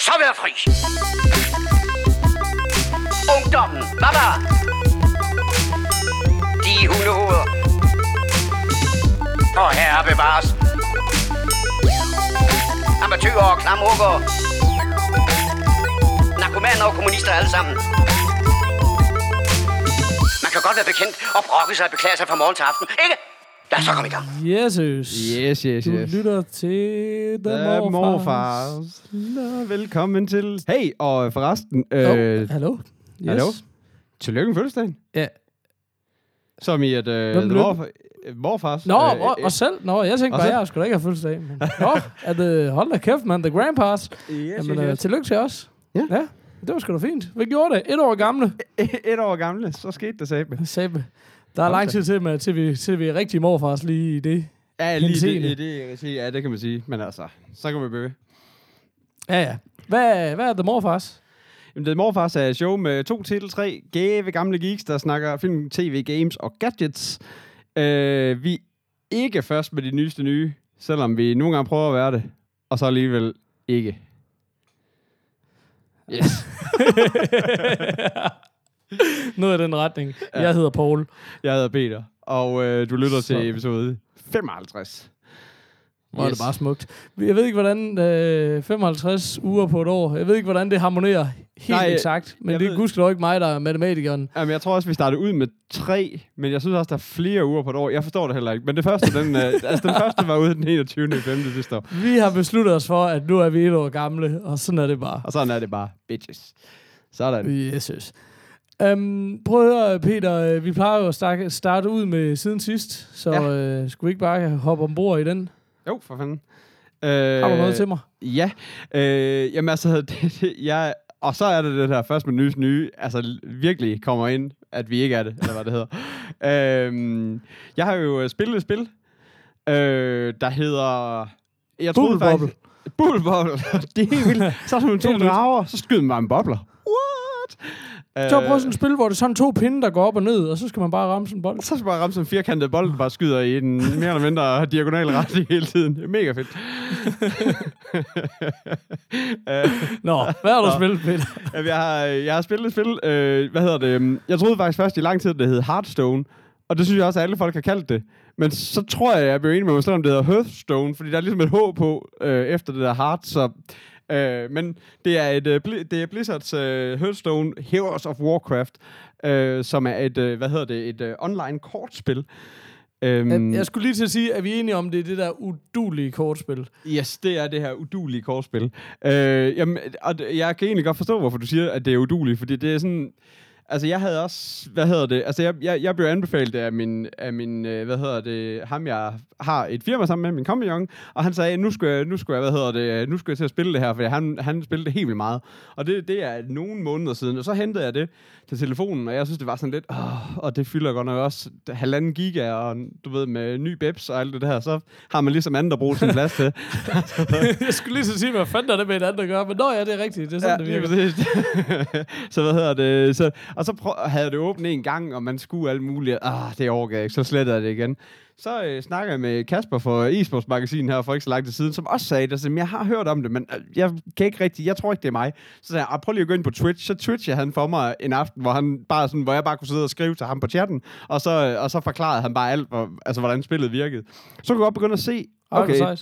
jeg så være fri. Ungdommen, baba. De hundehoveder. Og herre bevares. Amatøger og klamrukker. Narkomaner og kommunister alle sammen. Man kan godt være bekendt og brokke sig og beklage sig fra morgen til aften, ikke? Os så komme i gang. Jesus. Yes, yes, Du yes. lytter til The Ja, Morfars. Nå, velkommen til. Hey, og forresten, Øh, øh, oh, hallo? Yes. hallo? tillykke med fødselsdagen. Ja. Som i, at øh, Hvem the lykke? morfar, øh, morfars... Nå, øh, og, og selv? Nå, jeg tænkte bare, selv? jeg skulle da ikke have fødselsdag. Men, nå, er det, hold da kæft, man. The Grandpas. Yes, Jamen, yes, øh, yes. tillykke til os. Ja. ja. Det var sgu da fint. Vi gjorde det. Et år gamle. Et år gamle, så skete det sabe. Der er lang tid til, med, til, vi, til vi er rigtige morfars lige i det. Ja, lige Henseende. det, det, det, det, ja, det kan man sige. Men altså, så kan vi ved. Ja, ja. Hvad, hvad er The Morfars? Jamen, er morfars er et show med to til tre gave gamle geeks, der snakker film, tv, games og gadgets. Øh, vi er ikke først med de nyeste nye, selvom vi nogle gange prøver at være det, og så alligevel ikke. Yes. Noget i den retning. Ja. Jeg hedder Paul. Jeg hedder Peter, og øh, du lytter Så. til episode 55. Hvor yes. er det bare smukt. Jeg ved ikke, hvordan øh, 55 uger på et år, jeg ved ikke, hvordan det harmonerer helt Nej, eksakt. Men jeg det er gudskelov ikke mig, der er matematikeren. Jamen, jeg tror også, vi startede ud med tre, men jeg synes også, der er flere uger på et år. Jeg forstår det heller ikke. Men det første, den, øh, altså, den første var ude den 21. i 5. sidste år. Vi har besluttet os for, at nu er vi et år gamle, og sådan er det bare. Og sådan er det bare. Bitches. Sådan. Jesus. Um, prøv at høre, Peter. øh, Vi plejer jo at starte, ud med siden sidst, så Ja. øh, skulle vi ikke bare hoppe ombord i den? Jo, for fanden. Øh, Har du noget til mig? Ja. Øh, jamen altså, det, det, jeg, og så er det det her først med nye nye, altså virkelig kommer ind, at vi ikke er det, eller hvad det hedder. øhm, jeg har jo øh, spillet et spil, øh, der hedder... Jeg troede Bubble faktisk... Bubble Bobble. det er vildt. Så er der nogle to drager, så skyder man bare en bobler. What? Så prøv sådan et spil, hvor det er sådan to pinde, der går op og ned, og så skal man bare ramme sådan en bold. så skal man bare ramme sådan en firkantet bold, der bare skyder i den mere eller mindre diagonal retning hele tiden. Det er mega fedt. Øh, Nå, hvad har du Nå. spillet, Peter? Jamen, jeg, har, jeg har spillet et spil, øh, hvad hedder det? øhm, Jeg troede faktisk først i lang tid, det hed Hearthstone. Og det synes jeg også, at alle folk har kaldt det. Men så tror jeg, jeg blev enig med mig selv, om det hedder Hearthstone, fordi der er ligesom et H på øh, efter det der Heart, så... Øh, men det er, et, øh, det er Blizzards øh, Hearthstone Heroes of Warcraft, øh, som er et, øh, hvad hedder det, et øh, online kortspil. Øhm, Jeg, skulle lige til at sige, at vi er enige om, det er det der udulige kortspil. Yes, det er det her udulige kortspil. Øh, jamen, og jeg kan egentlig godt forstå, hvorfor du siger, at det er uduligt, fordi det er sådan... Altså, jeg havde også... Hvad hedder det? Altså, jeg, jeg, jeg blev anbefalet af min... Af min øh, hvad hedder det? Ham, jeg har et firma sammen med, min kompagnon, og han sagde, nu skal jeg, nu skal jeg, hvad hedder det, nu skal jeg til at spille det her, for han, han spillede det helt vildt meget. Og det, det er nogle måneder siden, og så hentede jeg det til telefonen, og jeg synes, det var sådan lidt, åh, og det fylder godt nok også halvanden giga, og du ved, med ny bebs og alt det der, så har man ligesom andet at bruge sin plads til. jeg skulle lige så sige, hvad fanden er det med et andet at gøre, men nå ja, det er rigtigt, det er sådan, ja, det virker. så hvad hedder det? Så, og så prøv, havde det åbnet en gang, og man skulle alt muligt. Ah, det overgav jeg ikke. Så slettede jeg det igen. Så øh, snakker jeg med Kasper fra eSports Magasin her for ikke så lang tid siden, som også sagde det. Så, jeg har hørt om det, men øh, jeg kan ikke rigtig, jeg tror ikke, det er mig. Så sagde jeg, "Ah, prøv lige at gå ind på Twitch. Så twitchede han for mig en aften, hvor, han bare sådan, hvor jeg bare kunne sidde og skrive til ham på chatten, og så, og så forklarede han bare alt, hvor, altså, hvordan spillet virkede. Så kunne jeg godt begynde at se, Okay. okay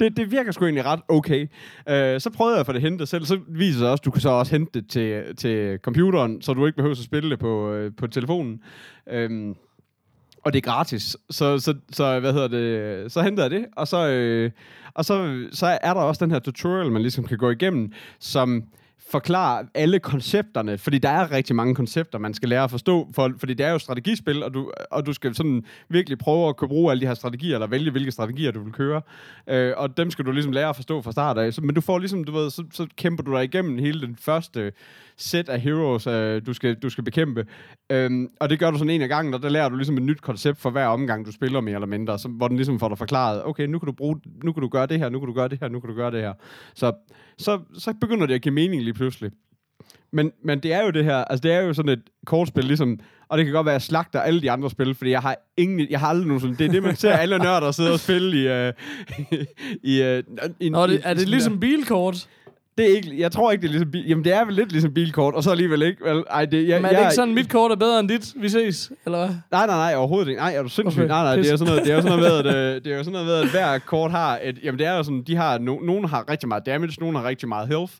det, det virker sgu egentlig ret okay. Øh, så prøvede jeg at hente det selv. Så viser det sig også, at du kan så også hente det til, til computeren, så du ikke behøver at spille det på, øh, på telefonen. Um, og det er gratis. Så, så, så hvad hedder det? Så henter jeg det, og så, øh, og så, så er der også den her tutorial, man ligesom kan gå igennem, som forklare alle koncepterne, fordi der er rigtig mange koncepter, man skal lære at forstå, for, fordi det er jo strategispil, og du, og du skal sådan virkelig prøve at kunne bruge alle de her strategier, eller vælge, hvilke strategier du vil køre, øh, og dem skal du ligesom lære at forstå fra start af, så, men du får ligesom, du ved, så, så kæmper du dig igennem hele den første sæt af heroes, øh, du, skal, du skal bekæmpe, øhm, og det gør du sådan en af gangen, og der lærer du ligesom et nyt koncept for hver omgang, du spiller mere eller mindre, så, hvor den ligesom får dig forklaret, okay, nu kan du bruge, nu kan du gøre det her, nu kan du gøre det her, nu kan du gøre det her. Så, så, så begynder det at give mening lige pludselig. Men, men det er jo det her, altså det er jo sådan et kortspil, ligesom, og det kan godt være, at jeg slagter alle de andre spil, fordi jeg har ingen, jeg har aldrig nogen sådan, det er det, man ser alle nørder sidde og spille i, uh, i, uh, i Nå, det, er i det ligesom bilkort? Det er ikke, jeg tror ikke, det er ligesom bil, Jamen, det er vel lidt ligesom bilkort, og så alligevel ikke. Vel, ej, det, jeg, Men er det jeg, ikke sådan, mit kort er bedre end dit? Vi ses, eller hvad? Nej, nej, nej, overhovedet ikke. Nej, er du sindssyg? Okay, nej, nej, det er sådan noget, det er jo sådan noget med, at, øh, det er jo sådan noget med, at hver kort har et, jamen det er jo sådan, de har, no, nogen har rigtig meget damage, nogen har rigtig meget health,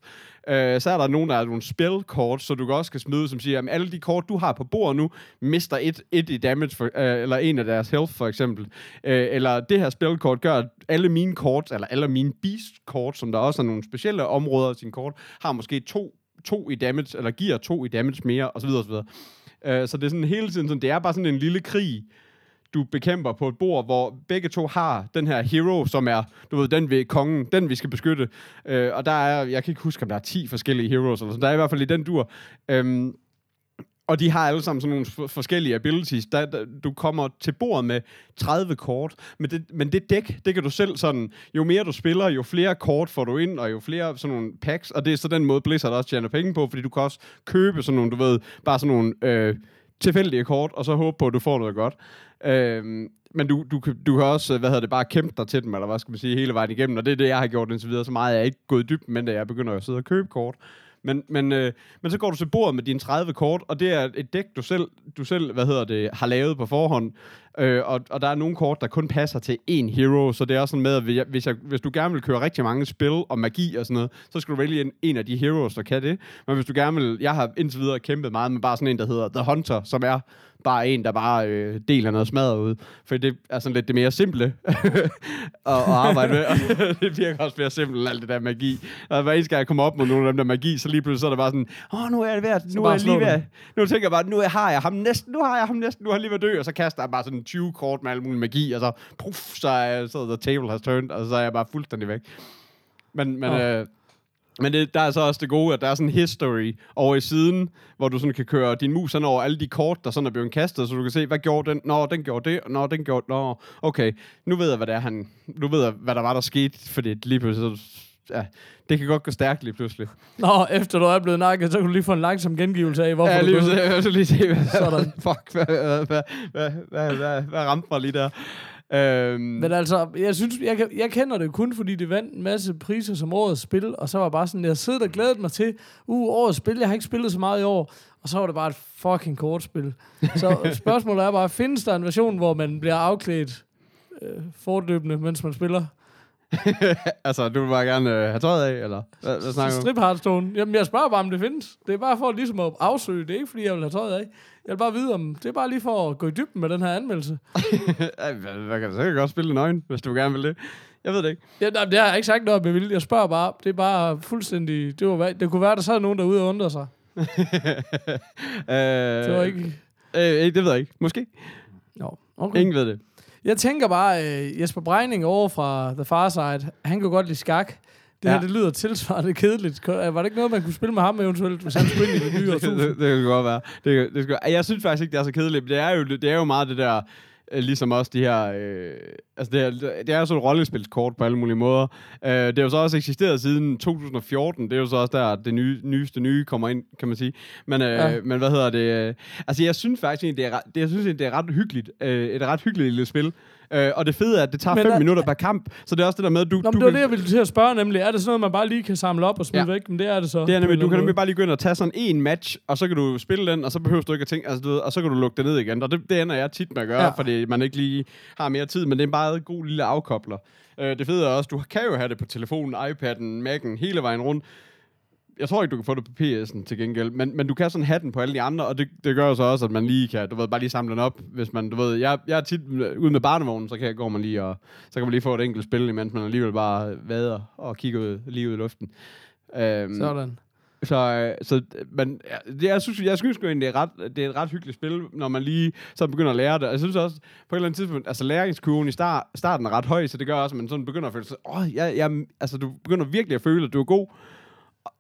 Øh, så er der nogen, der er nogle spilkort, så du kan også kan smide, som siger, at alle de kort, du har på bordet nu, mister et, et i damage, for, øh, eller en af deres health, for eksempel. Øh, eller det her spilkort gør, at alle mine kort, eller alle mine beast-kort, som der også er nogle specielle områder af sin kort, har måske to, to i damage, eller giver to i damage mere, osv. osv. Øh, så det er sådan hele tiden, sådan, det er bare sådan en lille krig, du bekæmper på et bord, hvor begge to har den her hero, som er, du ved, den ved kongen, den vi skal beskytte. Øh, og der er, jeg kan ikke huske, om der er 10 forskellige heroes, eller sådan. der er i hvert fald i den dur. Øhm, og de har alle sammen sådan nogle forskellige abilities. Der, der, du kommer til bordet med 30 kort, men det, men det dæk, det kan du selv sådan, jo mere du spiller, jo flere kort får du ind, og jo flere sådan nogle packs, og det er så den måde, Blizzard også tjener penge på, fordi du kan også købe sådan nogle, du ved, bare sådan nogle øh, tilfældige kort, og så håbe på, at du får noget godt. Øhm, men du, du, du kan også, hvad hedder det, bare kæmpe dig til dem, eller hvad skal man sige, hele vejen igennem, og det er det, jeg har gjort indtil videre. Så meget er ikke gået dybt, men da jeg begynder at sidde og købe kort. Men, men, øh, men så går du til bordet med dine 30 kort, og det er et dæk, du selv, du selv hvad hedder det, har lavet på forhånd. Øh, og, og der er nogle kort, der kun passer til én hero, så det er også sådan med, at hvis, jeg, hvis, du gerne vil køre rigtig mange spil og magi og sådan noget, så skal du vælge en, en af de heroes, der kan det. Men hvis du gerne vil, jeg har indtil videre kæmpet meget med bare sådan en, der hedder The Hunter, som er bare en, der bare øh, deler noget smadret ud. For det er sådan lidt det mere simple at, at arbejde med. Det virker også mere simpelt, alt det der magi. Og hver eneste gang jeg kommer op mod nogle af dem der magi, så lige pludselig så er det bare sådan, åh, nu er det at, nu er jeg lige ved nu tænker jeg bare, nu har jeg ham næsten, nu har jeg ham næsten, nu har jeg lige ved at dø, og så kaster jeg bare sådan 20 kort med al mulig magi, og så, puff, så er så the table has turned, og så er jeg bare fuldstændig væk. Men, men, Nå. øh, men det, der er så også det gode, at der er sådan en history over i siden, hvor du sådan kan køre din mus sådan over alle de kort, der sådan er blevet kastet, så du kan se, hvad gjorde den? Nå, den gjorde det. Nå, den gjorde... Nå, okay. Nu ved jeg, hvad det er, han... Nu ved jeg, hvad der var, der skete, fordi lige pludselig... Så, ja, det kan godt gå stærkt lige pludselig. Nå, efter du er blevet nakket, så kan du lige få en langsom gengivelse af, hvorfor ja, du lige jeg vil så lige se, hvad, Sådan. fuck, hvad, hvad, hvad, hvad, hvad, hvad, hvad ramte mig lige der? Øhm, Men altså, jeg synes, jeg, jeg kender det kun, fordi det vandt en masse priser som årets spil, og så var bare sådan, jeg sidder og glædet mig til, uh, årets spil, jeg har ikke spillet så meget i år, og så var det bare et fucking kortspil. Så spørgsmålet er bare, findes der en version, hvor man bliver afklædt øh, fortløbende, mens man spiller? altså, du vil bare gerne øh, have tøjet af, eller? Hvad, hvad snakker du? Strip Hearthstone. Jamen, jeg spørger bare, om det findes. Det er bare for ligesom at afsøge. Det er ikke, fordi jeg vil have tøjet af. Jeg vil bare vide, om det er bare lige for at gå i dybden med den her anmeldelse. Hvad, kan så kan godt spille nøgen, hvis du gerne vil det. Jeg ved det ikke. Ja, nej, det har jeg ikke sagt noget om, jeg vil. Jeg spørger bare. Det er bare fuldstændig... Det, var, det kunne være, der sad nogen derude og undrer sig. øh, Det var ikke... Øh, det ved jeg ikke. Måske. Nå, okay. Ingen ved det. Jeg tænker bare, uh, Jesper Breining over fra The Far Side, han kunne godt lide skak. Det ja. Her, det lyder tilsvarende kedeligt. Ko- Var det ikke noget, man kunne spille med ham eventuelt, hvis han skulle ind i det nye det, årtusind? det, det kan godt være. Det, det skal, jeg synes faktisk ikke, det er så kedeligt, men det er jo, det er jo meget det der, øh, ligesom også de her, øh, altså det er, det er jo sådan et rollespilskort på alle mulige måder. Øh, det har jo så også eksisteret siden 2014, det er jo så også der, det nye, nyeste nye kommer ind, kan man sige. Men, øh, Ja. men hvad hedder det? Øh, altså jeg synes faktisk egentlig, det er, ret- det, jeg synes det er ret hyggeligt, øh, et ret hyggeligt lille spil. Øh, og det fede er, at det tager Men 5 er- minutter per kamp, så det er også det der med, at du, Nå, du det var kan- det, jeg ville til at spørge nemlig. Er det sådan noget, man bare lige kan samle op og smide ja. Væk? Men det er det så. Det er nemlig, du kan nemlig bare lige gå ind og tage sådan en match, og så kan du spille den, og så behøver du ikke at tænke, altså du ved, og så kan du lukke det ned igen. Og det, det ender jeg tit med at gøre, Ja. fordi man ikke lige har mere tid, men det er bare en god lille afkobler. Øh, det fede er også, du kan jo have det på telefonen, iPad'en, Mac'en, hele vejen rundt. Jeg tror ikke, du kan få det på PS'en til gengæld, men, men du kan sådan have den på alle de andre, og det, det gør så også, at man lige kan, du ved, bare lige samle den op, hvis man, du ved, jeg, jeg er tit ude med barnevognen, så kan, går man lige og, så kan man lige få et enkelt spil, imens man alligevel bare vader og kigger ud, lige ud i luften. Øhm, Sådan. så, øh, så men, ja, det, jeg synes, jeg synes egentlig, det er, ret, det er et ret hyggeligt spil, når man lige så begynder at lære det. Jeg synes også, på et eller andet tidspunkt, altså læringskurven i start, starten er ret høj, så det gør også, at man sådan begynder at føle sig, åh, jeg, jeg, altså du begynder virkelig at føle, at du er god,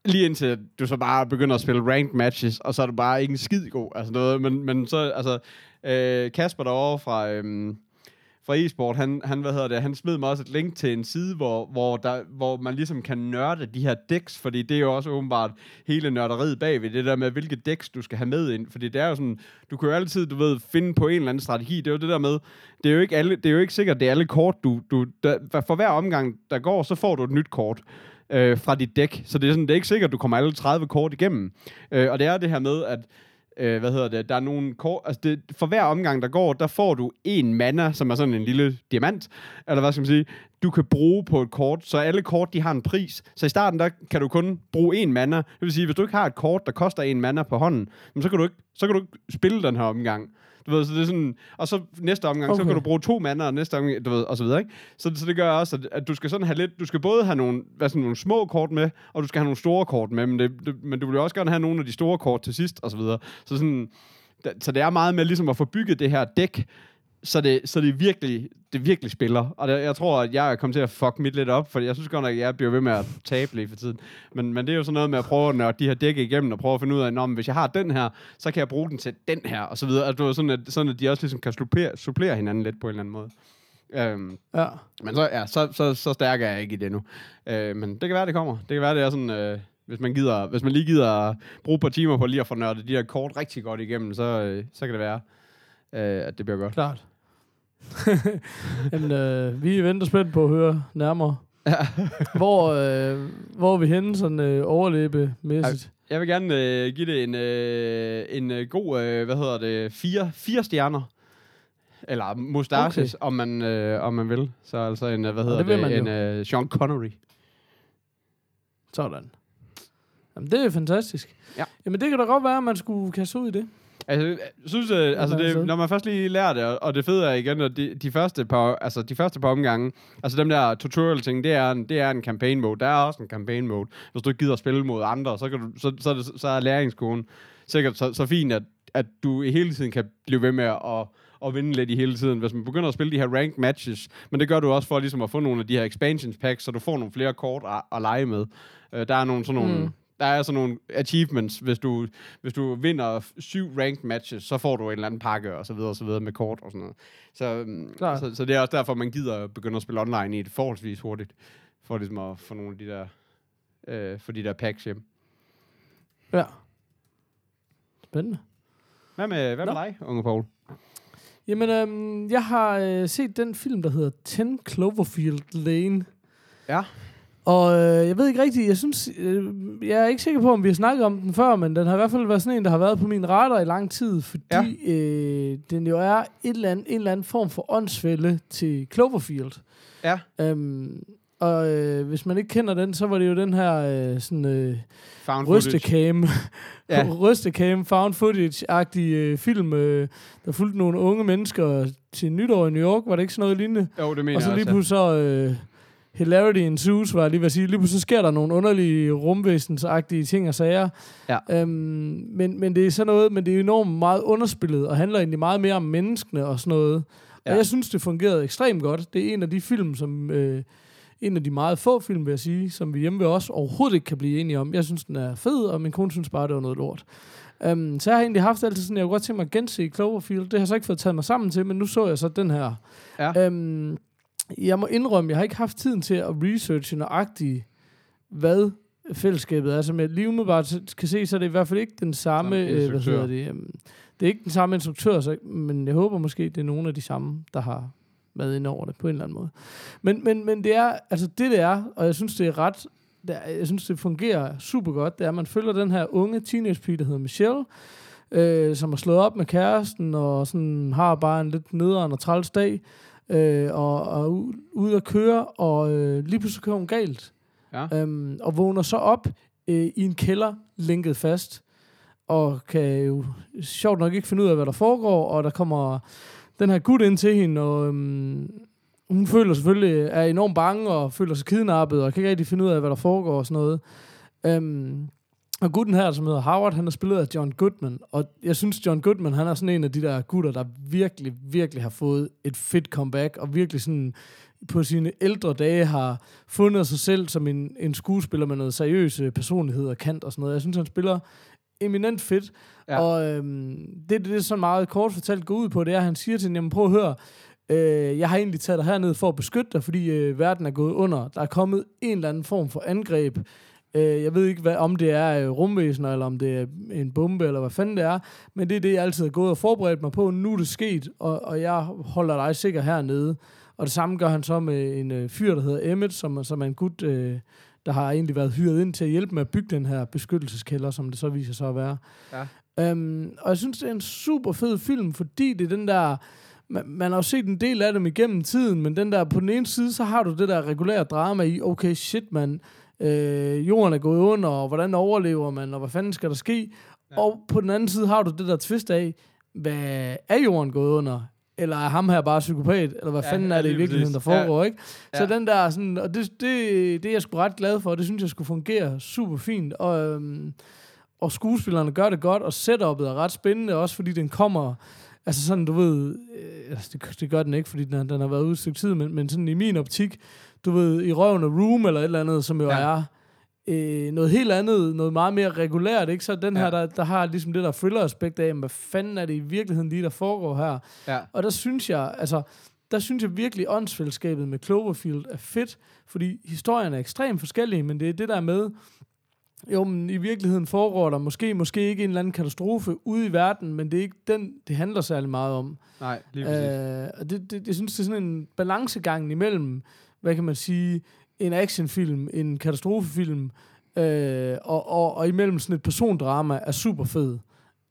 lige indtil du så bare begynder at spille ranked matches, og så er du bare ikke en skid god, altså noget, men, men så, altså, øh, Kasper derovre fra, øhm, fra e-sport, han, han, hvad hedder det, han smed mig også et link til en side, hvor, hvor, der, hvor man ligesom kan nørde de her decks, fordi det er jo også åbenbart hele nørderiet bagved, det der med, hvilke decks du skal have med ind, fordi det er jo sådan, du kan jo altid, du ved, finde på en eller anden strategi, det er jo det der med, det er jo ikke, alle, det er jo ikke sikkert, det er alle kort, du, du der, for hver omgang, der går, så får du et nyt kort øh, fra dit dæk. Så det er, sådan, det er ikke sikkert, at du kommer alle 30 kort igennem. Øh, og det er det her med, at øh, hvad hedder det, der er nogle kort, altså det, for hver omgang, der går, der får du en mana, som er sådan en lille diamant, eller hvad skal man sige, du kan bruge på et kort, så alle kort, de har en pris. Så i starten, der kan du kun bruge en mana. Det vil sige, hvis du ikke har et kort, der koster en mana på hånden, så kan du ikke, så kan du ikke spille den her omgang. Du ved, så det er sådan, og så næste omgang, okay. så kan du bruge to mander, og næste omgang, du ved, og så videre, ikke? Så, så det gør også, at, at, du skal sådan have lidt, du skal både have nogle, hvad sådan, nogle små kort med, og du skal have nogle store kort med, men, det, det, men du vil jo også gerne have nogle af de store kort til sidst, og så videre. Så sådan, da, så det er meget med ligesom at få bygget det her dæk, så det, så det virkelig, det virkelig spiller. Og det, jeg tror, at jeg er kommet til at fuck mit lidt op, for jeg synes godt nok, at jeg bliver ved med at tabe lige for tiden. Men, men det er jo sådan noget med at prøve at nørde de her dæk igennem, og prøve at finde ud af, at hvis jeg har den her, så kan jeg bruge den til den her, og så videre. At, du ved, sådan, at, sådan at de også ligesom kan supplere, supplere hinanden lidt på en eller anden måde. Øhm, Ja. men så, ja, så, så, så stærk er jeg ikke i det nu. Øh, men det kan være, det kommer. Det kan være, det er sådan... Øh, hvis man, gider, hvis man lige gider bruge et par timer på lige at få nørdet de her kort rigtig godt igennem, så, øh, så kan det være, øh, at det bliver godt. Klart. Jamen, øh, vi venter spændt på at høre nærmere. hvor, øh, hvor er vi henne sådan øh, overlæbemæssigt? Jeg vil gerne øh, give det en, øh, en øh, god, øh, hvad hedder det, fire, fire stjerner. Eller mustaches, okay. om, man, øh, om man vil. Så altså en, øh, hvad hedder det det, en øh, Sean Connery. Sådan. Jamen, det er fantastisk. Ja. Jamen, det kan da godt være, at man skulle kaste ud i det. Altså, jeg synes, øh, altså er det, når man først lige lærer det, og- og det fede er igen, at de, de, første par, altså de første par omgange, altså dem der tutorial ting, det er, en, det er en campaign mode. Der er også en campaign mode. Hvis du ikke gider at spille mod andre, så, kan du, så, så, er, det, så er læringskurven sikkert så, så fint, at, at du hele tiden kan blive ved med at, at vinde lidt i hele tiden. Hvis man begynder at spille de her ranked matches, men det gør du også for ligesom at få nogle af de her expansions packs, så du får nogle flere kort at, at lege med. Øh, der er nogle sådan nogle... Mm. Der er sådan nogle achievements, hvis du, hvis du vinder syv ranked matches, så får du en eller anden pakke, og så videre, og så videre med kort og sådan noget. Så, Klart. så, så det er også derfor, man gider begynde at spille online i det forholdsvis hurtigt, for ligesom at få nogle af de der, øh, for de der packs hjem. Ja. Spændende. Hvad med, hvad med Nå. dig, unge Paul? Jamen, øhm, jeg har øh, set den film, der hedder 10 Cloverfield Lane. Ja. Og øh, jeg ved ikke rigtigt, jeg synes, øh, jeg er ikke sikker på, om vi har snakket om den før, men den har i hvert fald været sådan en, der har været på min radar i lang tid, fordi ja. øh, den jo er et eller andet, en eller anden form for åndsfælde til Cloverfield. Ja. Øhm, og øh, hvis man ikke kender den, så var det jo den her øh, sådan øh, Found rystekam, Ja. rystekam, found footage-agtig øh, film, øh, der fulgte nogle unge mennesker til nytår i New York, var det ikke sådan noget lignende? Jo, det mener Og så lige pludselig så... Øh, hilarity ensues, var jeg lige ved at sige. Lige pludselig så sker der nogle underlige rumvæsensagtige ting og sager. Ja. Øhm, men, men det er sådan noget, men det er enormt meget underspillet, og handler egentlig meget mere om menneskene og sådan noget. Ja. Og jeg synes, det fungerede ekstremt godt. Det er en af de film, som... Øh, en af de meget få film, vil jeg sige, som vi hjemme ved os overhovedet ikke kan blive enige om. Jeg synes, den er fed, og min kone synes bare, det var noget lort. Um, så jeg har egentlig haft altid sådan, jeg kunne godt tænke mig at gense Cloverfield. Det har jeg så ikke fået taget mig sammen til, men nu så jeg så den her. Ja. Um, jeg må indrømme, jeg har ikke haft tiden til at researche nøjagtigt, hvad fællesskabet er. Som jeg lige umiddelbart kan se, så er det i hvert fald ikke den samme, øh, hvad hedder det, um, det er ikke den samme instruktør, så, men jeg håber måske, det er nogle af de samme, der har været ind over det på en eller anden måde. Men, men, men det er, altså det det er, og jeg synes, det er ret, det er, jeg synes, det fungerer super godt, det er, at man følger den her unge teenagepige, der hedder Michelle, øh, som har slået op med kæresten, og sådan har bare en lidt nederen og træls dag, øh, og, og u- ude at køre, og øh, lige pludselig kører hun galt. Ja. Øhm, og vågner så op øh, i en kælder, linket fast, og kan jo sjovt nok ikke finde ud af, hvad der foregår, og der kommer den her gut ind til hende, og øhm, hun føler selvfølgelig, er enormt bange, og føler sig kidnappet, og kan ikke rigtig finde ud af, hvad der foregår og sådan noget. Øhm, og gutten her, som hedder Howard, han er spillet af John Goodman, og jeg synes, John Goodman, han er sådan en af de der gutter, der virkelig, virkelig har fået et fedt comeback, og virkelig sådan på sine ældre dage har fundet sig selv som en, en skuespiller med noget seriøs personlighed og kant og sådan noget. Jeg synes, han spiller eminent fedt. Ja. Og øhm, det, det er så meget kort fortalt går ud på, det er, at han siger til hende, jamen prøv at høre, øh, jeg har egentlig taget dig herned for at beskytte dig, fordi øh, verden er gået under. Der er kommet en eller anden form for angreb. Øh, jeg ved ikke, hvad, om det er øh, rumvæsener, eller om det er en bombe, eller hvad fanden det er. Men det er det, jeg altid har gået og forberedt mig på. Nu er det sket, og, og jeg holder dig sikker hernede. Og det samme gør han så med en øh, fyr, der hedder Emmet, som, som er en gut, øh, der har egentlig været hyret ind til at hjælpe med at bygge den her beskyttelseskælder, som det så viser sig at være. Ja. Øhm, og jeg synes, det er en super fed film, fordi det er den der... Man, man har jo set en del af dem igennem tiden, men den der, på den ene side, så har du det der regulære drama i, okay, shit, man, øh, jorden er gået under, og hvordan overlever man, og hvad fanden skal der ske? Ja. Og på den anden side har du det der twist af, hvad er jorden gået under? Eller er ham her bare psykopat? Eller hvad Ja, fanden er det i virkeligheden, der præcis. Ja. foregår, ikke? Så Ja. den der sådan, og det, det, det er jeg sgu ret glad for, og det synes jeg skulle fungere super fint. Og, øhm, og skuespillerne gør det godt, og setup'et er ret spændende, også fordi den kommer, altså sådan, du ved, øh, altså det, det gør den ikke, fordi den, den har været ude et stykke tid, men, men sådan i min optik, du ved, i røven af Room eller et eller andet, som jo Ja. er øh, noget helt andet, noget meget mere regulært, ikke? Så den Ja. her, der, der har ligesom det der thriller-aspekt af, hvad fanden er det i virkeligheden lige, der foregår her? Ja. Og der synes jeg, altså, der synes jeg virkelig, åndsfællesskabet med Cloverfield er fedt, fordi historien er ekstremt forskellige, men det er det der med, jo, men i virkeligheden foregår der måske, måske ikke en eller anden katastrofe ude i verden, men det er ikke den, det handler særlig meget om. Nej, lige præcis. Øh, og det, det, jeg synes, det er sådan en balancegang imellem, hvad kan man sige, en actionfilm, en katastrofefilm, øh, og, og, og imellem sådan et persondrama er super fed.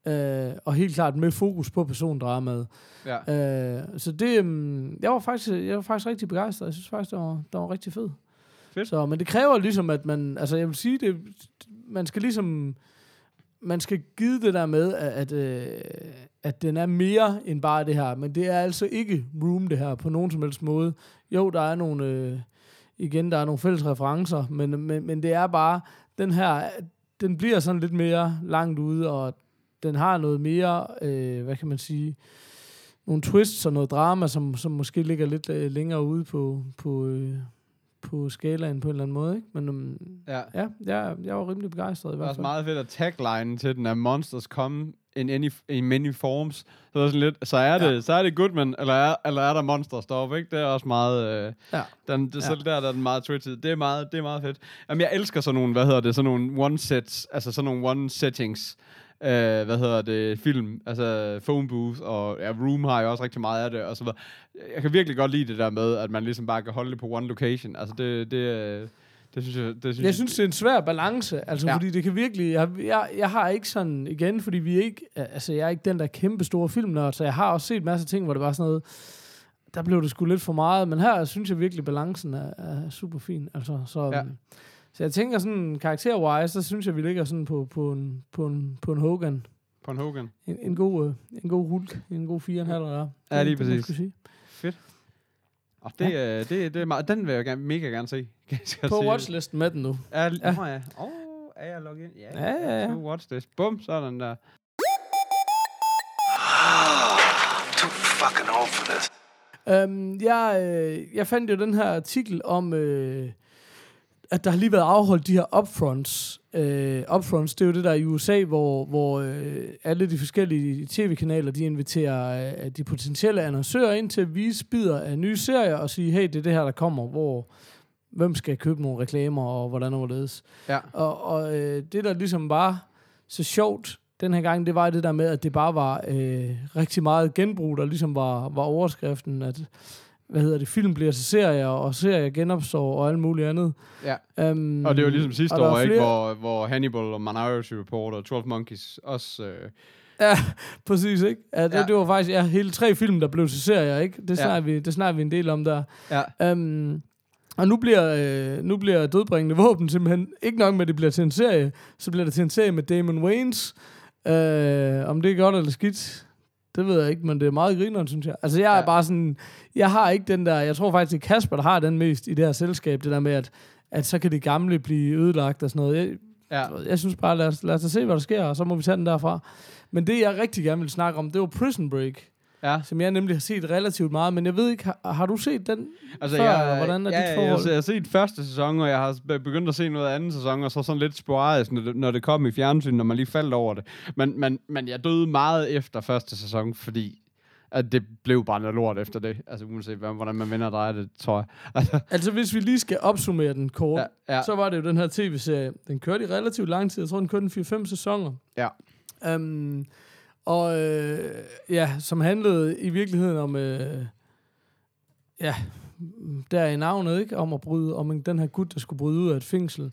Øh, og helt klart med fokus på persondramaet. ja. Øh, så det, um, jeg var faktisk, jeg var faktisk rigtig begejstret. Jeg synes faktisk, det var, det var rigtig fed. Fedt. Så, men det kræver ligesom, at man, altså jeg vil sige, det, man skal ligesom, man skal give det der med, at, at, øh, at den er mere end bare det her. Men det er altså ikke Room, det her, på nogen som helst måde. Jo, der er nogle, øh, igen, der er nogle fælles referencer, men, men, men det er bare, den her, den bliver sådan lidt mere langt ude, og den har noget mere, øh, hvad kan man sige, nogle twists og noget drama, som, som måske ligger lidt øh, længere ude på, på, øh, på skalaen på en eller anden måde. Ikke? Men um, ja. ja, jeg, jeg var rimelig begejstret i Det er hvert også fald. meget fedt at tagline til den er monsters come in any in many forms. Så det er sådan lidt, så er det, Ja. så er det Goodman, eller er, eller er der monsters deroppe, ikke? Det er også meget, øh, Ja. den, det, så Ja. der, der er den meget twitchet. Det er meget, det er meget fedt. Jamen, jeg elsker sådan nogle, hvad hedder det, sådan nogle one sets, altså sådan nogle one settings, øh, hvad hedder det, film, altså phone booth, og ja, Room har jo også rigtig meget af det, og så videre. Jeg kan virkelig godt lide det der med, at man ligesom bare kan holde det på one location. Altså, det, det, øh, det synes jeg, det synes Jeg synes, det er en svær balance, altså Ja. fordi det kan virkelig, jeg, jeg, jeg har ikke sådan, igen, fordi vi ikke, altså jeg er ikke den der kæmpe store filmnørd, så jeg har også set masser af ting, hvor det var sådan noget, der blev det sgu lidt for meget, men her synes jeg virkelig, balancen er, er super fin, altså, så, Ja. Så jeg tænker sådan, karakter-wise, så synes jeg, vi ligger sådan på, på, en, på, en, på en Hogan, på en Hogan. en, en god, øh, en god hulk, en god 4,5 der. Ja, lige Det- det må jeg præcis. sgu sige. Fedt. Og det, ja. det, det er meget, den vil jeg gerne, mega gerne se. kan jeg På sige. watchlisten med den nu. Ja. Ja. Åh, er jeg logget ind? Ja, Ja, ja, ja. To watch this. Bum, sådan der. Too fucking old for this. Øhm, jeg, øh, jeg fandt jo den her artikel om, øh, at der har lige været afholdt de her upfronts. Øh, upfronts, det er jo det der i USA, hvor, hvor øh, alle de forskellige tv-kanaler, de inviterer øh, de potentielle annoncører ind til at vise bidder af nye serier og sige, hey, det er det her, der kommer, hvor hvem skal købe nogle reklamer, og hvordan og hvorledes. Ja. Og, og øh, det, der ligesom var så sjovt den her gang, det var det der med, at det bare var øh, rigtig meget genbrug, der ligesom var, var overskriften, at hvad hedder det, film bliver til serier, og serier genopstår, og alt muligt andet. Ja. Um, Og det var ligesom sidste år, ikke, flere- hvor, hvor Hannibal og Minority Report og 12 Monkeys også... Øh, Ja, præcis, ikke? Ja, det, Ja. ja. det var faktisk ja, hele tre film, der blev til serier, ikke? Det Ja. snakker, vi, det snakker vi en del om der. ja. Um, og nu bliver, øh, nu bliver dødbringende våben simpelthen, ikke nok med, at det bliver til en serie, så bliver det til en serie med Damon Wayans. Øh, om det er godt eller skidt, det ved jeg ikke, men det er meget grineren, synes jeg. Altså, jeg er Ja. bare sådan, jeg har ikke den der, jeg tror faktisk, det er Kasper, der har den mest i det her selskab, det der med, at, at så kan det gamle blive ødelagt og sådan noget. Jeg, ja. jeg synes bare, lad os, lad os se, hvad der sker, og så må vi tage den derfra. Men det, jeg rigtig gerne vil snakke om, det var Prison Break, Ja. som jeg nemlig har set relativt meget, men jeg ved ikke, har, har du set den Altså, før, jeg, hvordan er ja, dit forhold? Jeg, jeg har set første sæson, og jeg har be- begyndt at se noget af anden sæson, og så sådan lidt sporadisk, når det, når det kom i fjernsyn, når man lige faldt over det. Men, men, men jeg døde meget efter første sæson, fordi at det blev bare noget lort efter det. Altså uanset hvordan man vender drejer det, tror jeg. Altså, Altså, hvis vi lige skal opsummere den kort, ja, ja. så var det jo den her tv-serie. Den kørte i relativt lang tid. Jeg tror, den kørte en 4-5 sæsoner. ja. Um, og øh, ja, som handlede i virkeligheden om, øh, ja, der i navnet, ikke? Om at bryde, om en- den her gut, der skulle bryde ud af et fængsel.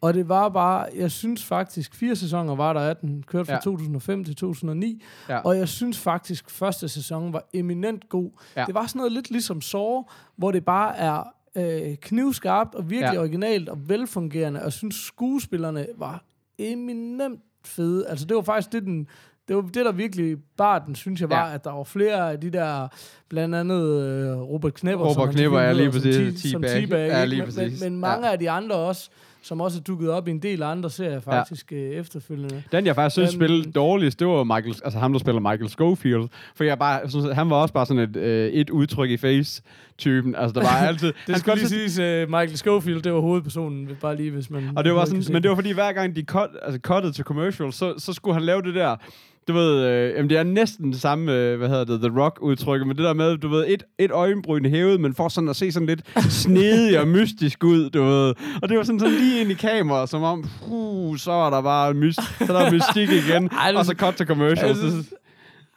Og det var bare, jeg synes faktisk, fire sæsoner var der af den, kørte fra Ja. ja. 2005 til 2009, Ja. og jeg synes faktisk, første sæson var eminent god. Ja. Det var sådan noget lidt ligesom Saw, hvor det bare er øh, knivskarpt og virkelig ja. originalt og velfungerende, og jeg synes, skuespillerne var eminent fede. Altså, det var faktisk det, den, det var det, der virkelig bar den, synes jeg, var, Ja. at der var flere af de der, blandt andet øh, Robert Knepper. Robert som Knepper, ja, selvfølgelig lige præcis. Som, T-Bag, Ja, lige Men- præcis. Men, men mange af de andre også, som også er dukket op i en del andre serier faktisk ja. efterfølgende. Den, jeg faktisk synes Øhm. spillede dårligst, det var Michael, altså ham, der spiller Michael Schofield. For jeg bare, synes, han var også bare sådan et, øh, et udtryk i face-typen. Altså, der var altid... Det han skal lige siges, uh, Michael Schofield, det var hovedpersonen, bare lige hvis man... Og det var sådan, men det var fordi, hver gang de cut, altså cuttet til commercial, så, så skulle han lave det der, du ved, øh, jamen det er næsten det samme, øh, hvad hedder det, The Rock-udtryk, men det der med, du ved, et, et øjenbryn hævet, men for sådan at se sådan lidt snedig og mystisk ud, du ved. Og det var sådan, sådan lige ind i kameraet, som om, puh, så er der bare myst, så er der mystik igen, Ej, og så cut til commercial. Jeg synes,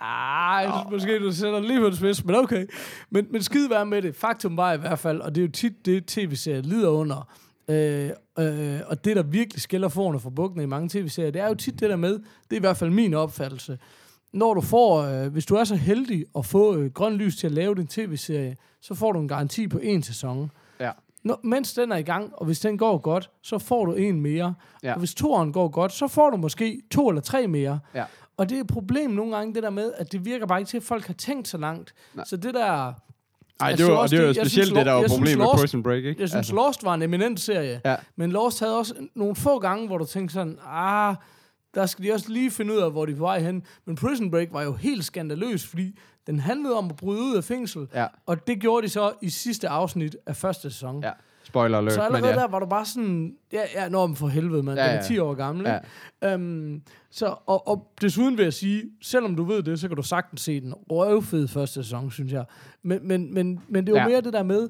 ah, jeg synes måske, du sætter lige på det spids, men okay. Men, men skide være med det. Faktum var i hvert fald, og det er jo tit det, tv-serier lider under, øh, øh, og det, der virkelig skiller forerne fra bukkene i mange tv-serier, det er jo tit det der med, det er i hvert fald min opfattelse, når du får, øh, hvis du er så heldig at få øh, grøn lys til at lave din tv-serie, så får du en garanti på en sæson. Ja. Når, mens den er i gang, og hvis den går godt, så får du en mere. Ja. Og hvis toeren går godt, så får du måske to eller tre mere. Ja. Og det er et problem nogle gange, det der med, at det virker bare ikke til, at folk har tænkt så langt. Nej. Så det der... Ej, Jeg det var, det var jeg specielt synes, det, der var problemet med Lost- Prison Break, ikke? Jeg synes, altså. Lost var en eminent serie. Ja. Men Lost havde også nogle få gange, hvor du tænkte sådan, ah, der skal de også lige finde ud af, hvor de er på vej hen. Men Prison Break var jo helt skandaløs, fordi den handlede om at bryde ud af fængsel. Ja. Og det gjorde de så i sidste afsnit af første sæson. Ja. Spoiler alert, Så men allerede ja. der var du bare sådan, ja, ja, når for helvede, mand, Ja, ja, den er 10 år gammel, Ja. ikke? Øhm, så, og, og desuden vil jeg sige, selvom du ved det, så kan du sagtens se den røvfed første sæson, synes jeg. Men, men, men, men det var ja. mere det der med,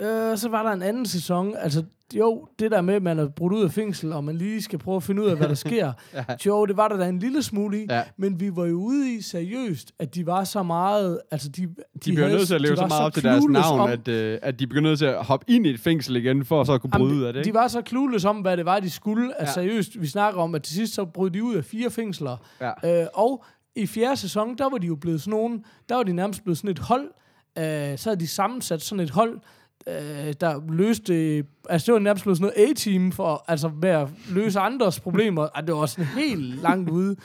øh, så var der en anden sæson, altså jo, det der med, at man er brudt ud af fængsel, og man lige skal prøve at finde ud af, hvad der sker. Ja. Jo, det var der da en lille smule i, Ja. men vi var jo ude i seriøst, at de var så meget, altså de... De, de havde- nødt til at leve de så meget op til deres navn, om- at, øh, at de bliver nødt til at hoppe ind i et fængsel igen, for så at kunne bryde ud af det. De Ikke? var så clueless om, hvad det var, de skulle. Altså Ja. seriøst, vi snakker om, at til sidst så brød de ud af fire fængsler. Ja. Øh, og i fjerde sæson, der var de jo blevet sådan nogen, der var de nærmest blevet sådan et hold. Øh, så havde de sammensat sådan et hold, øh, der løste... Altså det var nærmest blevet sådan noget A-team for, altså med at løse andres problemer. Ej, det var sådan helt langt ude.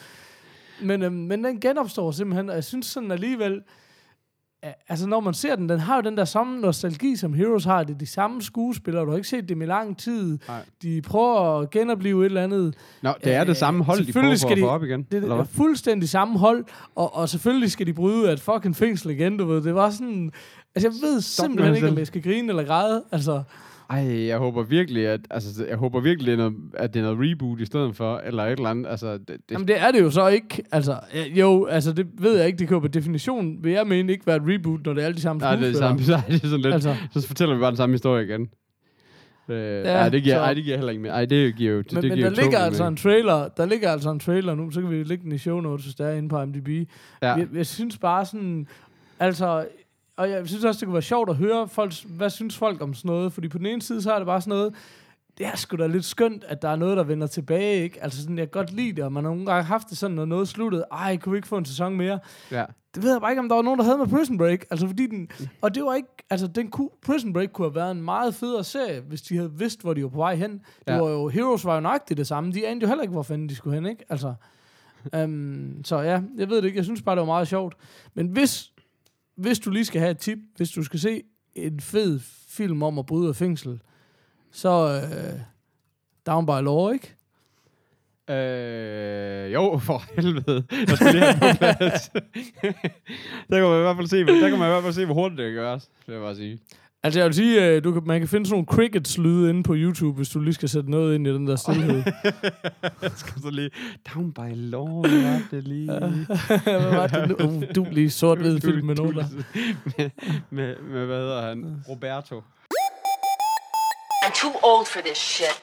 Men, øh, men den genopstår simpelthen, og jeg synes sådan alligevel... øh, Altså, når man ser den, den har jo den der samme nostalgi, som Heroes har. Det er de samme skuespillere. Du har ikke set dem i lang tid. Nej. De prøver at genopleve et eller andet. Nå, det er det samme hold, de prøver for at få op igen. Det eller er fuldstændig samme hold, og, og selvfølgelig skal de bryde af et fucking fængsel igen, du ved. Det var sådan... Altså, jeg ved simpelthen med ikke, om jeg skal grine eller græde. Altså, Ej, jeg håber virkelig, at, altså, jeg håber virkelig, det er noget, at det er noget reboot i stedet for, eller et eller andet. Altså, det, det, jamen, det er det jo så ikke. Altså, jo, altså, det ved jeg ikke. Det kan jo på definition, vil jeg mene, ikke være et reboot, når det er alle de samme nej, det er det samme. Nej, det er sådan lidt. Altså, Så fortæller vi bare den samme historie igen. Øh, ja, ej, det giver, så- ej, det giver heller ikke mere. Ej, det giver jo det, men, det men giver der jo ligger altså mening. en trailer, der ligger altså en trailer nu, så kan vi lægge den i show notes, hvis der er inde på IMDb. Ja. Jeg, jeg synes bare sådan, altså, og jeg synes også, det kunne være sjovt at høre, folk, hvad synes folk om sådan noget, fordi på den ene side, så er det bare sådan noget, det er sgu da lidt skønt, at der er noget, der vender tilbage, ikke? Altså sådan, jeg kan godt lide det, og man har nogle gange haft det sådan, når noget sluttede, ej, kunne vi ikke få en sæson mere? Ja. Det ved jeg bare ikke, om der var nogen, der havde med Prison Break. Altså fordi den, og det var ikke, altså den kunne, Prison Break kunne have været en meget federe serie, hvis de havde vidst, hvor de var på vej hen. Det Ja. var jo, Heroes var jo nøjagtigt det samme. De anede jo heller ikke, hvor fanden de skulle hen, ikke? Altså, um, så ja, jeg ved det ikke. Jeg synes bare, det var meget sjovt. Men hvis, hvis du lige skal have et tip, hvis du skal se en fed film om at bryde af fængsel, så øh, Down by Law, ikke? Øh, jo, for helvede. Jeg skal lige have det på plads. der kan man i hvert fald se, der kan man i hvert fald se, hvor hurtigt det kan gøres. Vil jeg bare sige. Altså jeg vil sige, øh, du kan, man kan finde sådan nogle crickets-lyde inde på YouTube, hvis du lige skal sætte noget ind i den der stillhed. Jeg skal så lige... Down by law, hvad var det lige? Hvad var det nu? Uh, du lige sort-hvid film med nogen der. med, med, med, hvad hedder han? Roberto. I'm too old for this shit.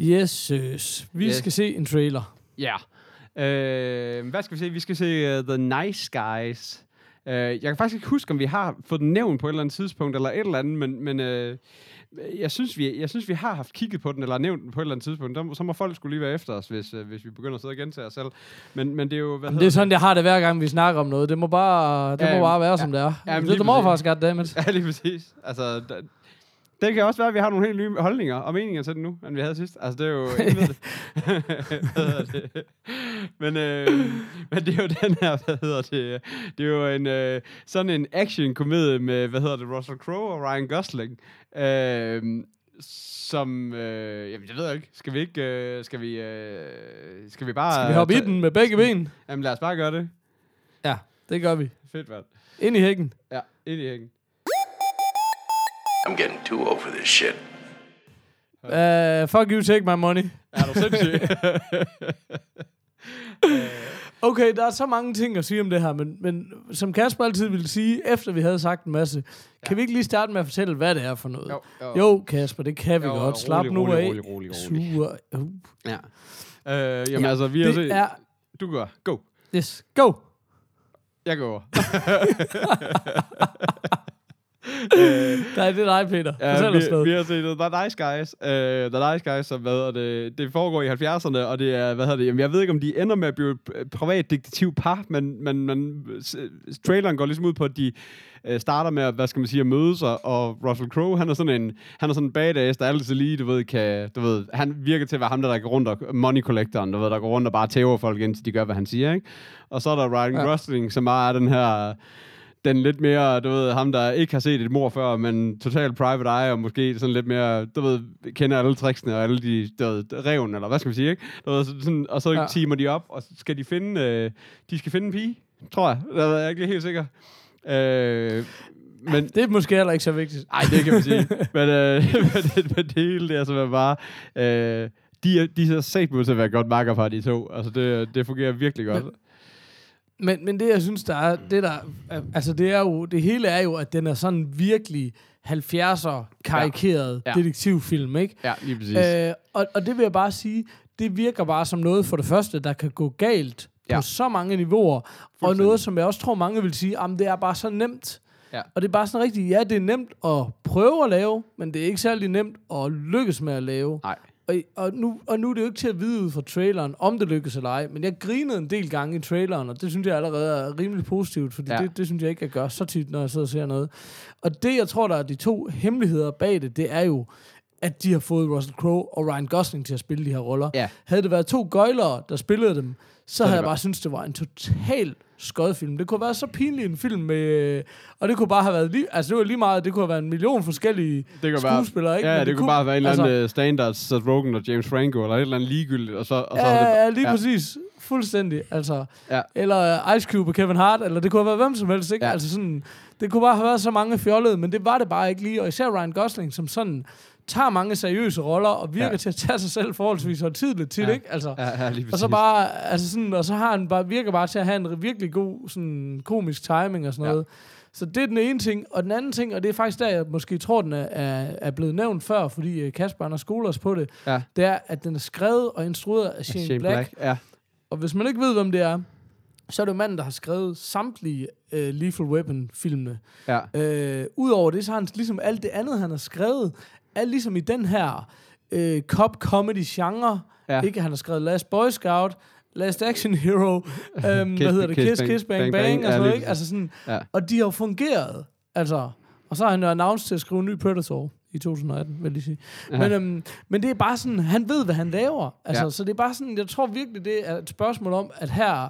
Yes. Vi Yes. skal se en trailer. Ja. Øh, hvad skal vi se? Vi skal se uh, The Nice Guys. Uh, jeg kan faktisk ikke huske, om vi har fået den nævnt på et eller andet tidspunkt, eller et eller andet, men, men uh, jeg, synes, vi, jeg synes, vi har haft kigget på den, eller nævnt den på et eller andet tidspunkt. Der, så må folk skulle lige være efter os, hvis, uh, hvis vi begynder at sidde og gentage os selv. Men, men det er jo... Hvad det er sådan, jeg har det hver gang, vi snakker om noget. Det må bare, det Ja, må bare være, ja. som det er. Jamen, det er the præcis. morfars, goddammit. Ja, lige præcis. Altså, da, det kan også være, at vi har nogle helt nye holdninger og meninger til det nu, end vi havde sidst. Altså, det er jo... Jeg ved det. hvad hedder det? Men, øh, men det er jo den her, hvad hedder det? Det er jo en, øh, sådan en action-komedie med, hvad hedder det, Russell Crowe og Ryan Gosling. Øh, som, øh, jamen, jeg ved ikke, skal vi ikke, øh, skal vi, øh, skal vi bare... Skal vi hoppe i den med begge ben? Jamen, lad os bare gøre det. Ja, det gør vi. Fedt, mand. Ind i hækken. Ja, ind i hækken. I'm getting too old for this shit. Uh, fuck you, take my money. Er du sindssyg? Okay, der er så mange ting at sige om det her, men, men som Kasper altid ville sige, efter vi havde sagt en masse, ja. kan vi ikke lige starte med at fortælle, hvad det er for noget? Jo, jo. jo Kasper, det kan vi Jo, godt. Slap rolig, nu rolig, af. rolig, rolig, rolig. Sur. Uh. Ja. Øh, jamen Ja, altså, vi har Det set... er... Du går. Go. Yes, go! Jeg går. Nej, det er dig, Peter. Ja, vi, noget. vi har set The Nice Guys. Uh, The Nice Guys, som hvad det, det foregår i 70'erne, og det er, hvad hedder det, jamen, jeg ved ikke, om de ender med at blive et privat detektiv par, men, men, men traileren går ligesom ud på, at de uh, starter med, at, hvad skal man sige, at møde sig, og Russell Crowe, han er sådan en, han er sådan en badass, der altid lige, du ved, kan, du ved, han virker til at være ham, der, der går rundt og, money collectoren, du ved, der går rundt og bare tæver folk, indtil de gør, hvad han siger, ikke? Og så er der Ryan Ja. ja. Gosling, som bare er den her, den lidt mere, du ved, ham der ikke har set et mor før, men total private eye, og måske sådan lidt mere, du ved, kender alle tricksene og alle de, du ved, reven, eller hvad skal man sige, ikke? Du ved, så- sådan, og så Ja. teamer de op, og så skal de finde, øh, de skal finde en pige, tror jeg. Der er jeg ikke helt sikker. Øh, men, Det er måske heller ikke så vigtigt. ej, det kan man sige. men, øh, men, det, men det hele, det er simpelthen bare, øh, de, er, de er sat på til at være godt makker fra de to. Altså, det, det fungerer virkelig godt. Men- Men, men det, jeg synes, der er, det der, er- altså det er jo, det hele er jo, at den er sådan virkelig 70'er karikeret ja. Ja. detektivfilm, ikke? ja, lige præcis. Øh, og, og det vil jeg bare sige, det virker bare som noget for det første, der kan gå galt ja. Ja. på så mange niveauer, og noget, som jeg også tror, mange vil sige, at det er bare så nemt. Ja. Og det er bare sådan rigtigt, ja, det er nemt at prøve at lave, men det er ikke særlig nemt at lykkes med at lave. Nej. Og, og, nu, og nu er det jo ikke til at vide ud fra traileren, om det lykkes eller ej, men jeg grinede en del gange i traileren, og det synes jeg allerede er rimelig positivt, fordi ja. Det, det synes jeg ikke, jeg gør så tit, når jeg sidder og ser noget. Og det, jeg tror, der er de to hemmeligheder bag det, det er jo, at de har fået Russell Crowe og Ryan Gosling til at spille de her roller. Ja. Havde det været to gøjlere, der spillede dem, så, er havde jeg godt. bare syntes, det var en total skodfilm. Det kunne have været så pinlig en film med... Og det kunne bare have været lige... Altså, det var lige meget... Det kunne have været en million forskellige Det kan skuespillere, bare, ikke? Ja, Men det, kunne bare være en eller altså- anden altså, standard Seth Rogen og James Franco, eller et eller andet ligegyldigt, og så, og så Ja, det, ja, lige ja. præcis. Fuldstændig. Altså, Ja. Eller uh, Ice Cube og Kevin Hart, eller det kunne have været hvem som helst, ikke? Ja. Altså sådan, det kunne bare have været så mange fjollede, men det var det bare ikke lige. Og især Ryan Gosling, som sådan tager mange seriøse roller, og virker ja. Til at tage sig selv forholdsvis højtidligt tit, Ja. ikke? Altså, Ja, ja, lige og så bare, altså sådan, og så har han bare, virker bare til at have en virkelig god sådan, komisk timing og sådan Ja. noget. Så det er den ene ting. Og den anden ting, og det er faktisk der, jeg måske tror, den er, er, blevet nævnt før, fordi øh, Kasper han har skolet os på det, Ja. det er, at den er skrevet og instrueret af Shane, Shane Black. Black. Ja. Og hvis man ikke ved, hvem det er, så er det jo manden, der har skrevet samtlige uh, Lethal Weapon-filmene. Ja. Øh, Udover det, så har han ligesom alt det andet, han har skrevet, er ligesom i den her øh, cop-comedy-genre. Ja. Ikke? Han har skrevet Last Boy Scout, Last Action Hero, øhm, hvad hedder det? Kiss, Kiss, Bang, Bang, bang, og Ja, sådan noget, ikke? Altså sådan, Ja. og de har jo fungeret. Altså, og så har han jo announced til at skrive en ny Predator i 2018, vil jeg sige. Ja. Men, øhm, men det er bare sådan, han ved, hvad han laver. Altså, Ja. Så det er bare sådan, jeg tror virkelig, det er et spørgsmål om, at her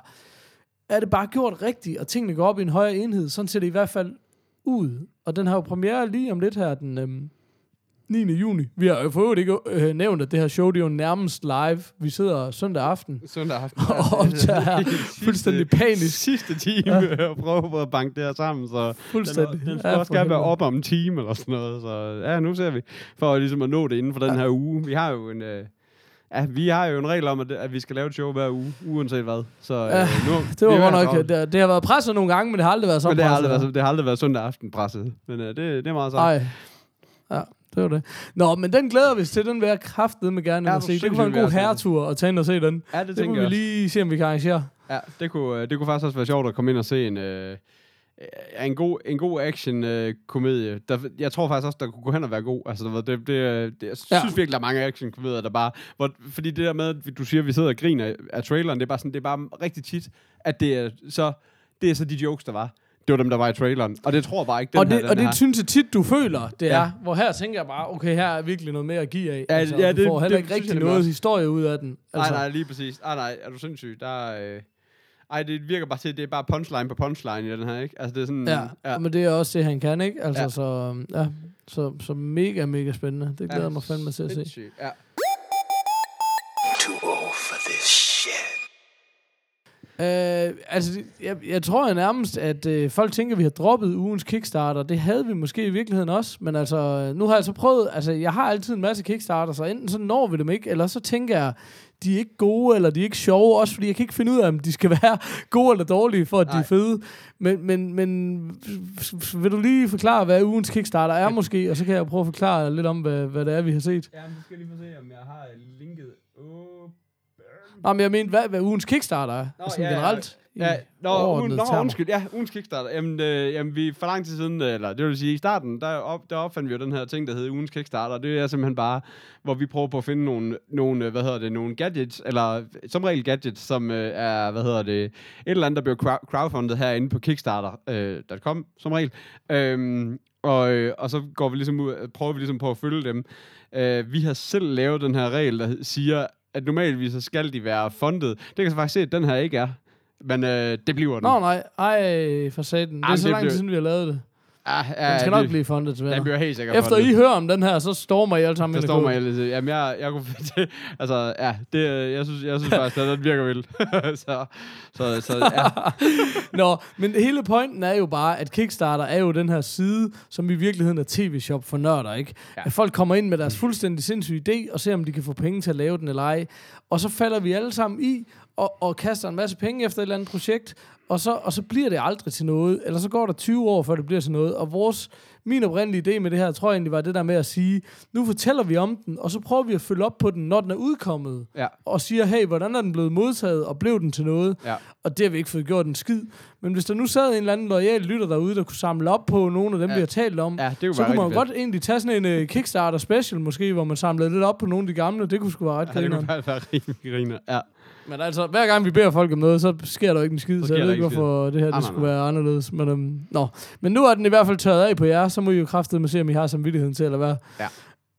er det bare gjort rigtigt, og tingene går op i en højere enhed. Sådan ser det i hvert fald ud. Og den har jo premiere lige om lidt her, den øhm, 9. juni. Vi har jo for øvrigt ikke øh, nævnt, at det her show, det er jo nærmest live. Vi sidder søndag aften Søndag aften. og optager Sidste- fuldstændig panisk. Sidste time og prøve at banke det her sammen, så Fuldstændig. den, den skal Ja, også gerne være op om en time eller sådan noget. Så ja, nu ser vi. For ligesom at nå det inden for den her uge. Vi har jo en... Øh, Ja, vi har jo en regel om, at, at vi skal lave et show hver uge, uanset hvad. Så øh, Ja, nu, Det var er godt altså nok, det, det har været presset nogle gange, men det har aldrig været så Men det har, presset. aldrig været, det har aldrig været søndag aften presset. Men øh, det, det er meget sagt. Det var det. Nå, men den glæder vi os til. Den vil jeg kraftet med gerne Ja, at se. Det kunne være en god herretur at tage ind og se den. Ja, det, Det tænker må jeg vi lige se, om vi kan arrangere. Ja, det kunne, øh, det kunne faktisk også være sjovt at komme ind og se en, øh, en god, en god action-komedie. Der, jeg tror faktisk også, der kunne gå hen og være god. Altså, det, det, det, jeg synes Ja. virkelig, der er mange action-komedier, der bare... Hvor, fordi det der med, at du siger, at vi sidder og griner af traileren, det er bare sådan, det er bare rigtig tit, at det er så, det er så de jokes, der var. Det var dem, der var i traileren. Og det tror jeg bare ikke, den og her, det, den og det har. synes jeg tit, du føler, det Ja. er. Hvor her tænker jeg bare, okay, her er virkelig noget mere at give af. Ja, altså, ja, du det- får heller det ikke synes jeg rigtig noget også. historie ud af den. Altså, Nej, nej, lige præcis. Nej, nej, er du sindssyg? Der er... Øh... Ej, det virker bare til, at det er bare punchline på punchline i den her, ikke? Altså, det er sådan... Ja, ja, men det er også det, han kan, ikke? Altså, Ja. så, ja, så, så mega, mega spændende. Det glæder Ja, mig fandme til at se. Ja. Øh, altså, jeg, jeg tror jo nærmest, at øh, folk tænker, at vi har droppet ugens Kickstarter. Det havde vi måske i virkeligheden også, men altså, nu har jeg så prøvet, altså, jeg har altid en masse Kickstarter, så enten så når vi dem ikke, eller så tænker jeg, de er ikke gode, eller de er ikke sjove, også fordi jeg kan ikke finde ud af, om de skal være gode eller dårlige, for at de Nej. er fede. Men, men, men vil du lige forklare, hvad ugens Kickstarter er måske, og så kan jeg prøve at forklare lidt om, hvad, hvad det er, vi har set. Ja, men skal lige få se, om jeg har linket åben. Nå, men jeg mener, hvad, hvad ugens Kickstarter er, Nå, altså ja, ja. generelt. i Ja, nå, ugen, nå undskyld, ja, ugens Kickstarter. Jamen, øh, jamen, vi for lang tid siden, eller det vil sige i starten, der, op, der opfandt vi jo den her ting, der hedder ugens Kickstarter. Det er simpelthen bare, hvor vi prøver på at finde nogle, nogle øh, hvad hedder det, nogle gadgets, eller som regel gadgets, som øh, er, hvad hedder det, et eller andet, der bliver crowd- crowdfundet herinde på kickstarter.com, øh, som regel. Øhm, og, øh, og så går vi ligesom ud, prøver vi ligesom på at følge dem. Øh, vi har selv lavet den her regel, der siger, at normalvis så skal de være fundet. Det kan jeg så faktisk se, at den her ikke er. Men øh, det bliver den. Nå nej, ej for satan. Det er Jamen, så det lang tid blev- siden, vi har lavet det. Ah, ja, Den skal det, nok blive fundet til Den venner. bliver helt sikkert Efter fundet. I hører om den her, så stormer I alle sammen Der ind i ellers. Jamen, jeg, jeg kunne... Det, altså, ja, det, jeg synes, jeg synes faktisk, at den virker vildt. så, så, så, ja. Nå, men hele pointen er jo bare, at Kickstarter er jo den her side, som i virkeligheden er tv-shop for nørder, ikke? Ja. At folk kommer ind med deres fuldstændig sindssyge idé, og ser, om de kan få penge til at lave den eller ej. Og så falder vi alle sammen i, og, og kaster en masse penge efter et eller andet projekt, og så, og så bliver det aldrig til noget. Eller så går der 20 år, før det bliver til noget. Og vores, min oprindelige idé med det her, tror jeg egentlig var det der med at sige, nu fortæller vi om den, og så prøver vi at følge op på den, når den er udkommet. Ja. Og siger, hey, hvordan er den blevet modtaget, og blev den til noget? Ja. Og det har vi ikke fået gjort en skid. Men hvis der nu sad en eller anden lojal lytter derude, der kunne samle op på nogle af dem, Ja. vi har talt om, Ja, det så kunne man godt egentlig tage sådan en uh, Kickstarter special måske, hvor man samlede lidt op på nogle af de gamle. Det kunne sgu være ret Ja, det kunne være rimelig griner. Ja. Men altså, hver gang vi beder folk om noget, så sker der jo ikke en skid, Så så, jeg ved ikke, hvorfor det her det nej, skulle nej. være anderledes. Men, um, nå. Men nu er den i hvert fald tørret af på jer, så må I jo kraftedeme se, om I har samvittigheden til, eller hvad.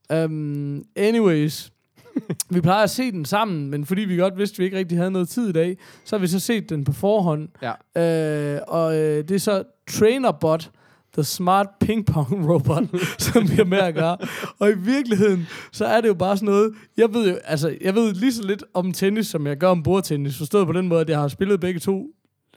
Ja. Um, anyways, vi plejer at se den sammen, men fordi vi godt vidste, at vi ikke rigtig havde noget tid i dag, så har vi så set den på forhånd. Ja. Øh, og øh, det er så Trainerbot, The Smart Ping Pong Robot, som vi har med at gøre. Og i virkeligheden, så er det jo bare sådan noget, jeg ved jo, altså, jeg ved lige så lidt om tennis, som jeg gør om bordtennis, forstået på den måde, at jeg har spillet begge to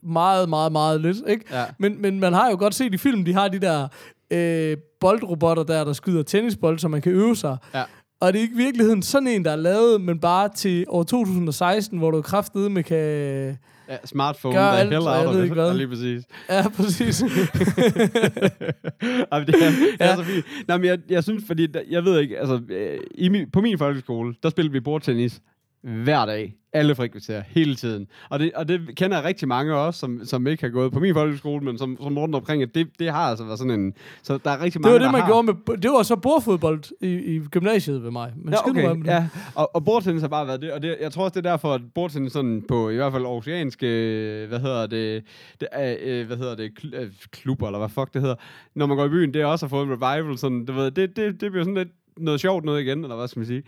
meget, meget, meget lidt, ikke? Ja. Men, men man har jo godt set i film, de har de der øh, boldrobotter der, der skyder tennisbold, så man kan øve sig. Ja. Og det er ikke i virkeligheden sådan en, der er lavet, men bare til år 2016, hvor du kraftedeme kan... ja smartphone, Gør der alt, hell og jeg ved it. ikke hvad. Ja, lige præcis. Ja, præcis. Jamen, det, er, det er så fint. Nej, men jeg, jeg synes, fordi jeg ved ikke, altså, øh, i på min folkeskole, der spillede vi bordtennis hver dag. Alle frikvarterer, hele tiden. Og det, og det kender jeg rigtig mange også, som, som ikke har gået på min folkeskole, men som, som rundt omkring, at det, det har altså været sådan en... Så der er rigtig Det mange, var det, man har. gjorde med... Det var så bordfodbold i, i gymnasiet ved mig. Men Ja, okay. det. Ja, og, og bordtennis har bare været det, og det, jeg tror også, det er derfor, at bordtennis sådan på i hvert fald oceanske, øh, hvad hedder det, det er, øh, hvad hedder det, kl- øh, klubber, eller hvad fuck det hedder, når man går i byen, det er også har fået en revival, sådan, du ved, det, det, det bliver sådan lidt noget sjovt noget igen, eller hvad skal man sige.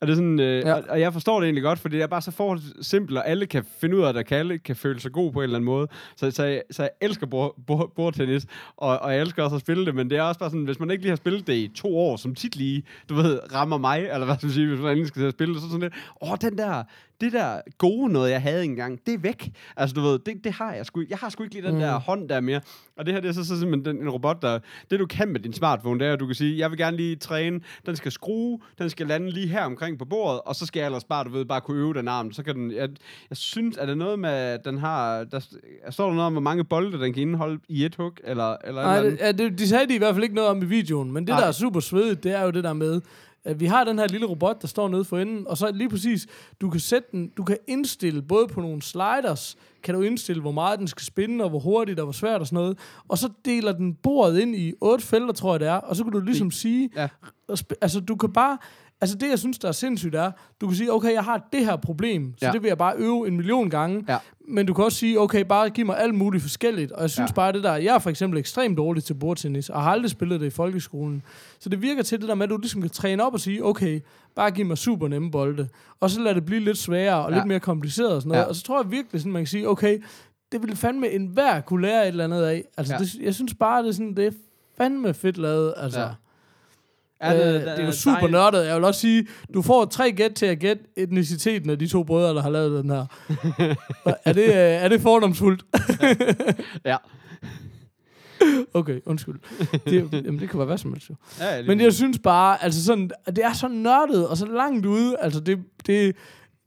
Og, det er sådan, øh, Ja. og, og, jeg forstår det egentlig godt, fordi det er bare så forholdsvis simpelt, og alle kan finde ud af det, og alle kan føle sig god på en eller anden måde. Så, så, jeg, så jeg elsker bord, bord, bordtennis, og, og jeg elsker også at spille det, men det er også bare sådan, hvis man ikke lige har spillet det i to år, som tit lige, du ved, rammer mig, eller hvad skal man sige, hvis man endelig skal spille det, så det sådan lidt, åh, den der, det der gode noget, jeg havde engang, det er væk. Altså, du ved, det, det har jeg sgu Jeg har sgu ikke lige den Mm. der hånd der mere. Og det her, det er så, så simpelthen den, en robot, der... Det, du kan med din smartphone, det er, at du kan sige, jeg vil gerne lige træne, den skal skrue, den skal lande lige her omkring på bordet, og så skal jeg ellers bare, du ved, bare kunne øve den arm. Så kan den... Jeg, jeg synes, er det noget med, at den har... Der, står der noget om, hvor mange bolde, den kan indeholde i et hug, eller... eller Nej, det, ja, det, de sagde de i hvert fald ikke noget om i videoen, men det, Nej. der er super svedigt, det er jo det der med, at vi har den her lille robot, der står nede for enden, og så lige præcis, du kan sætte den, du kan indstille både på nogle sliders, kan du indstille, hvor meget den skal spinde, og hvor hurtigt, og hvor svært og sådan noget, og så deler den bordet ind i otte felter, tror jeg det er, og så kan du ligesom sige, Ja. altså du kan bare, altså det jeg synes, der er sindssygt er, du kan sige, okay, jeg har det her problem, så Ja. det vil jeg bare øve en million gange, Ja. men du kan også sige, okay, bare giv mig alt muligt forskelligt. Og jeg synes Ja. bare, det der, jeg er for eksempel ekstremt dårlig til bordtennis, og har aldrig spillet det i folkeskolen. Så det virker til det der med, at du ligesom kan træne op og sige, okay, bare giv mig super nemme bolde. Og så lad det blive lidt sværere og Ja. lidt mere kompliceret og sådan noget. Ja. Og så tror jeg virkelig, sådan, man kan sige, okay, det ville fandme enhver kunne lære et eller andet af. Altså, ja. det, jeg synes bare, det er, sådan, det er fandme fedt lavet. Altså. Ja. Ja. Er Øh, det, det er jo super nørdet. Jeg vil også sige, du får tre gæt til at gætte etniciteten af de to brødre, der har lavet den her. er, det, øh, er det fordomsfuldt? Ja. Okay, undskyld. Det, jamen, det kan være hvad som helst jo. ja, ja Men jeg synes bare, altså sådan, det er så nørdet og så langt ude. Altså det, det,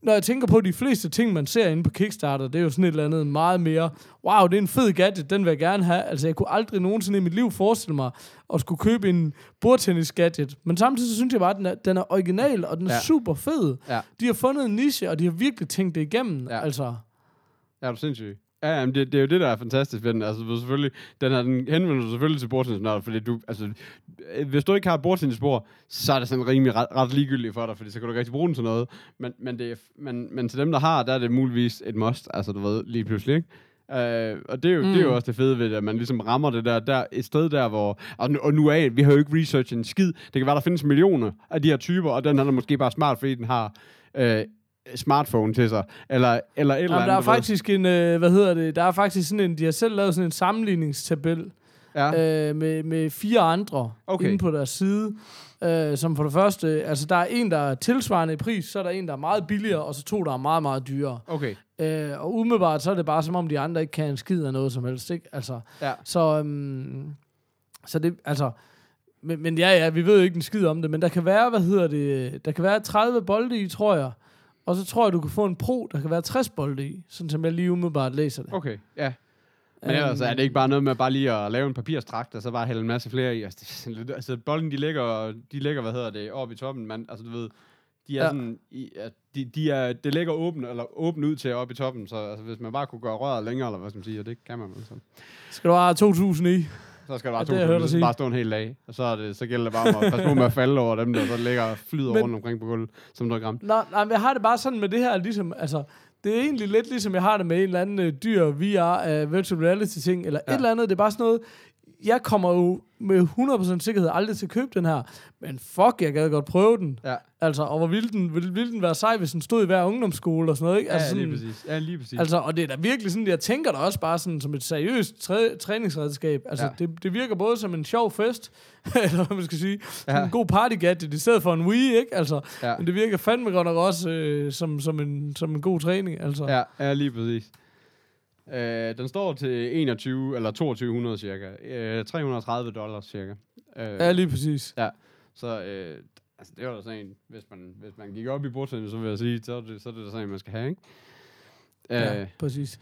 når jeg tænker på de fleste ting, man ser inde på Kickstarter, det er jo sådan et eller andet meget mere, wow, det er en fed gadget, den vil jeg gerne have. Altså jeg kunne aldrig nogensinde i mit liv forestille mig at skulle købe en bordtennis gadget. Men samtidig så synes jeg bare, at den er, den er original, og den er Ja. super fed. Ja. De har fundet en niche, og de har virkelig tænkt det igennem. Ja. Altså, Ja, er du sindssyg? Ja, jamen, det, det er jo det, der er fantastisk ved den. Altså, du selvfølgelig, den, her, den henvender sig selvfølgelig til bordtennisnørder, fordi du, altså, øh, hvis du ikke har bordtennisbord, så er det sådan rimelig ret, ret ligegyldigt for dig, fordi så kan du ikke rigtig bruge den til noget. Men, men, det er, men, men til dem, der har, der er det muligvis et must, altså du ved, lige pludselig, ikke? Uh, og det er, jo, mm. det er jo også det fede ved det, at man ligesom rammer det der, der et sted der, hvor... Og nu, og nu af, vi har jo ikke researchet en skid. Det kan være, der findes millioner af de her typer, og den her er måske bare smart, fordi den har øh, smartphone til sig, eller, eller et eller Jamen, andet. der er faktisk en, øh, hvad hedder det, der er faktisk sådan en, de har selv lavet sådan en sammenligningstabel, Ja. øh, med, med fire andre okay. inde på deres side. Øh, som for det første, altså der er en, der er tilsvarende i pris, så er der en, der er meget billigere, og så to, der er meget, meget dyrere. Okay. Øh, og umiddelbart, så er det bare som om, de andre ikke kan en skid af noget som helst, ikke? Altså, Ja. så, øhm, så det, altså, men, men ja, ja, vi ved jo ikke en skid om det, men der kan være, hvad hedder det, der kan være 30 bolde i, tror jeg, og så tror jeg, du kan få en Pro, der kan være 60 bolde i, sådan som jeg lige umiddelbart læser det. Okay, ja. Men ellers er det ikke bare noget med bare lige at lave en papirstrakt, og så bare hælde en masse flere i. Altså, sådan altså bolden, de ligger, de ligger, hvad hedder det, oppe i toppen. Man, altså, du ved, de er ja. Sådan, de, de er, det ligger åbent, eller åbent ud til oppe i toppen, så altså, hvis man bare kunne gøre røret længere, eller hvad skal man sige, og det kan man vel så. Skal du have 2.000 i? Så skal der bare Ja, to, det har jeg bare stå en hel dag, og så, er det, så gælder det bare om at passe på med at falde over dem, der så ligger og flyder Men- rundt omkring på gulvet, som noget gram. Nå, nej, men jeg har det bare sådan med det her, ligesom, altså, det er egentlig lidt ligesom, jeg har det med en eller anden øh, dyr VR uh, virtual reality ting, eller ja. et eller andet, det er bare sådan noget, jeg kommer jo med 100% sikkerhed aldrig til at købe den her, men fuck, jeg gad godt prøve den. Ja, Altså, og hvor ville den, ville, ville den være sej, hvis den stod i hver ungdomsskole og sådan noget, ikke? ja, Altså, lige sådan, præcis. Ja, lige præcis. Altså, og det er da virkelig sådan, jeg tænker da også bare sådan som et seriøst træ, træningsredskab. Altså, Ja. ja. det, det virker både som en sjov fest, eller hvad man skal sige, Ja. ja. en god party gadget i stedet for en Wii, ikke? Altså, Ja. ja. men det virker fandme godt nok også øh, som, som, en, som en god træning, altså. Ja, ja lige præcis. Øh, den står til 21 eller 2200 cirka. Øh, 330 dollars cirka. Øh, Ja, lige præcis. Så øh, altså, det var da sådan en, hvis man, hvis man gik op i bordtennis, så vil jeg sige, så er det, så er det da sådan en, man skal have, ikke? Øh, Ja, præcis.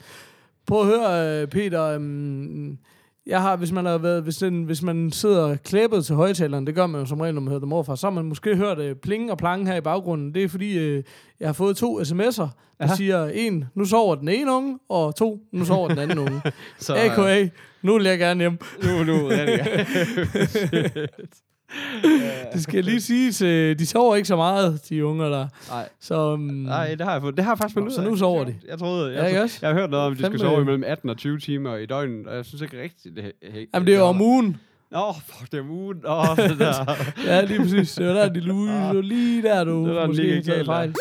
Prøv at høre, øh, Peter. øhm, jeg har, hvis man har været, hvis, den, hvis man sidder klæbet til højtaleren, det gør man jo som regel, når man hører dem overfra, så har man måske hørt øh, pling og plang her i baggrunden. Det er fordi, øh, jeg har fået to sms'er, der Aha. siger, en, nu sover den ene unge, og to, nu sover den anden unge. så, A.k.a. Nu vil jeg gerne hjem. Nu, nu, rigtig Det skal jeg lige sige de sover ikke så meget, de unger der. Nej, Så, um, nej, det har jeg fået. Det har jeg faktisk fundet Så ud af. nu sover de. Jeg troede, Ja, jeg, ikke jeg, også? jeg har hørt noget om, at de skal sove imellem 18 og 20 timer i døgnet, og jeg synes ikke rigtigt, det jamen, det er jo om ugen. Nå, fuck, det er ugen. Åh, det der. Ja, lige præcis. Det var der, de luge. Det var lige der, du Det var måske taget fejl.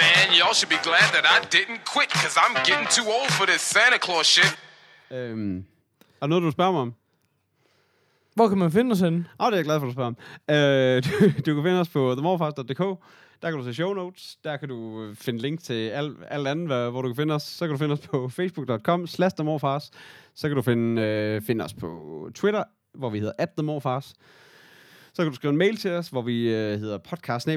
Man, y'all should be glad that I didn't quit, cause I'm getting too old for this Santa Claus shit. øhm, er noget, du spørger mig om? Hvor kan man finde os henne? Åh, det er jeg glad for, at du spørger om. Øh, du, du kan finde os på themorfars.dk. Der kan du se show notes. Der kan du øh, finde link til alt, alt andet, hvad- hvor du kan finde os. Så kan du finde os på facebook.com slash themorfars. Så kan du finde, øh, finde os på Twitter, hvor vi hedder at themorfars. Så kan du skrive en mail til os, hvor vi øh, hedder podcast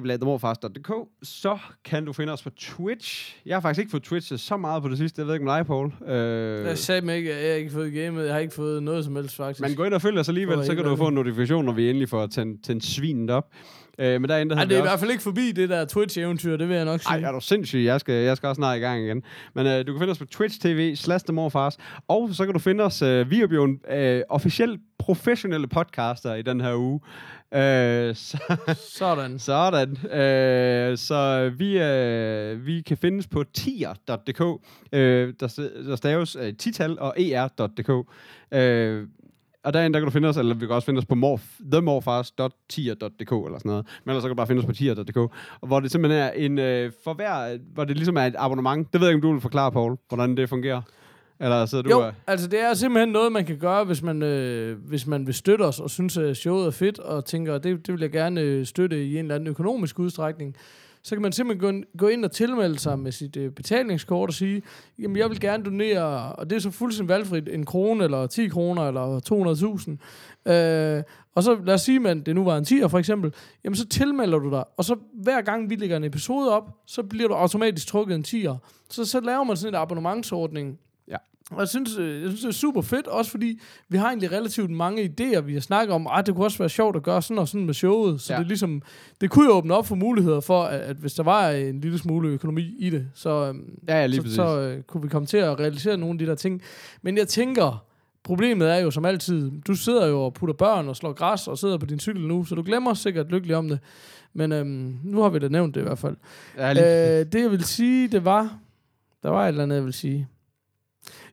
Så kan du finde os på Twitch. Jeg har faktisk ikke fået Twitch så meget på det sidste. Jeg ved ikke med dig, Paul. Øh, Jeg sagde mig ikke, at jeg har ikke fået gamet. Jeg har ikke fået noget som helst, faktisk. men gå ind og følg os alligevel, så kan du få en notifikation, når vi endelig får tændt, tændt svinet op. Øh, men derinde, der Ej, det er i også- hvert fald ikke forbi det der Twitch-eventyr, det vil jeg nok sige. Ej, er du sindssyg? Jeg skal, jeg skal også snart i gang igen. Men øh, du kan finde os på Twitch TV, slash Morfars. Og så kan du finde os, øh, vi er jo en øh, officielt professionelle podcaster i den her uge. Øh, så, Sådan. sådan. Øh, så vi, øh, vi kan findes på tier.dk, øh, der, der staves øh, tital og er.dk. Øh, og derinde, der kan du finde os, eller vi kan også finde os på morf, themorfars.tier.dk eller sådan noget. Men ellers så kan du bare finde os på tier.dk. Og hvor det simpelthen er en, øh, for hver, hvor det ligesom er et abonnement. Det ved jeg ikke, om du vil forklare, Paul, hvordan det fungerer. Eller sidder du Jo, og- altså det er simpelthen noget, man kan gøre, hvis man, øh, hvis man vil støtte os og synes, at showet er fedt, og tænker, det, det vil jeg gerne øh, støtte i en eller anden økonomisk udstrækning. Så kan man simpelthen gå ind, ind og tilmelde sig med sit øh, betalingskort og sige, jamen jeg vil gerne donere, og det er så fuldstændig valgfrit, en krone, eller 10 kroner, eller 200.000. Øh, og så lad os sige, at det nu var en 10'er for eksempel, jamen så tilmelder du dig, og så hver gang vi lægger en episode op, så bliver du automatisk trukket en 10'er. Så, så laver man sådan en abonnementsordning, og jeg synes, øh, jeg synes, det er super fedt, også fordi vi har egentlig relativt mange idéer, vi har snakket om, at det kunne også være sjovt at gøre sådan og sådan med showet. Så Ja. ja. det, er ligesom, det kunne jo åbne op for muligheder for, at, at hvis der var en lille smule økonomi i det, så, øhm, Ja, ja, lige så, præcis. så øh, kunne vi komme til at realisere nogle af de der ting. Men jeg tænker, problemet er jo som altid, du sidder jo og putter børn og slår græs og sidder på din cykel nu, så du glemmer sikkert lykkelig om det. Men øhm, nu har vi da nævnt det i hvert fald. Ja, lige, Øh, det jeg vil sige, det var... Der var et eller andet, jeg vil sige.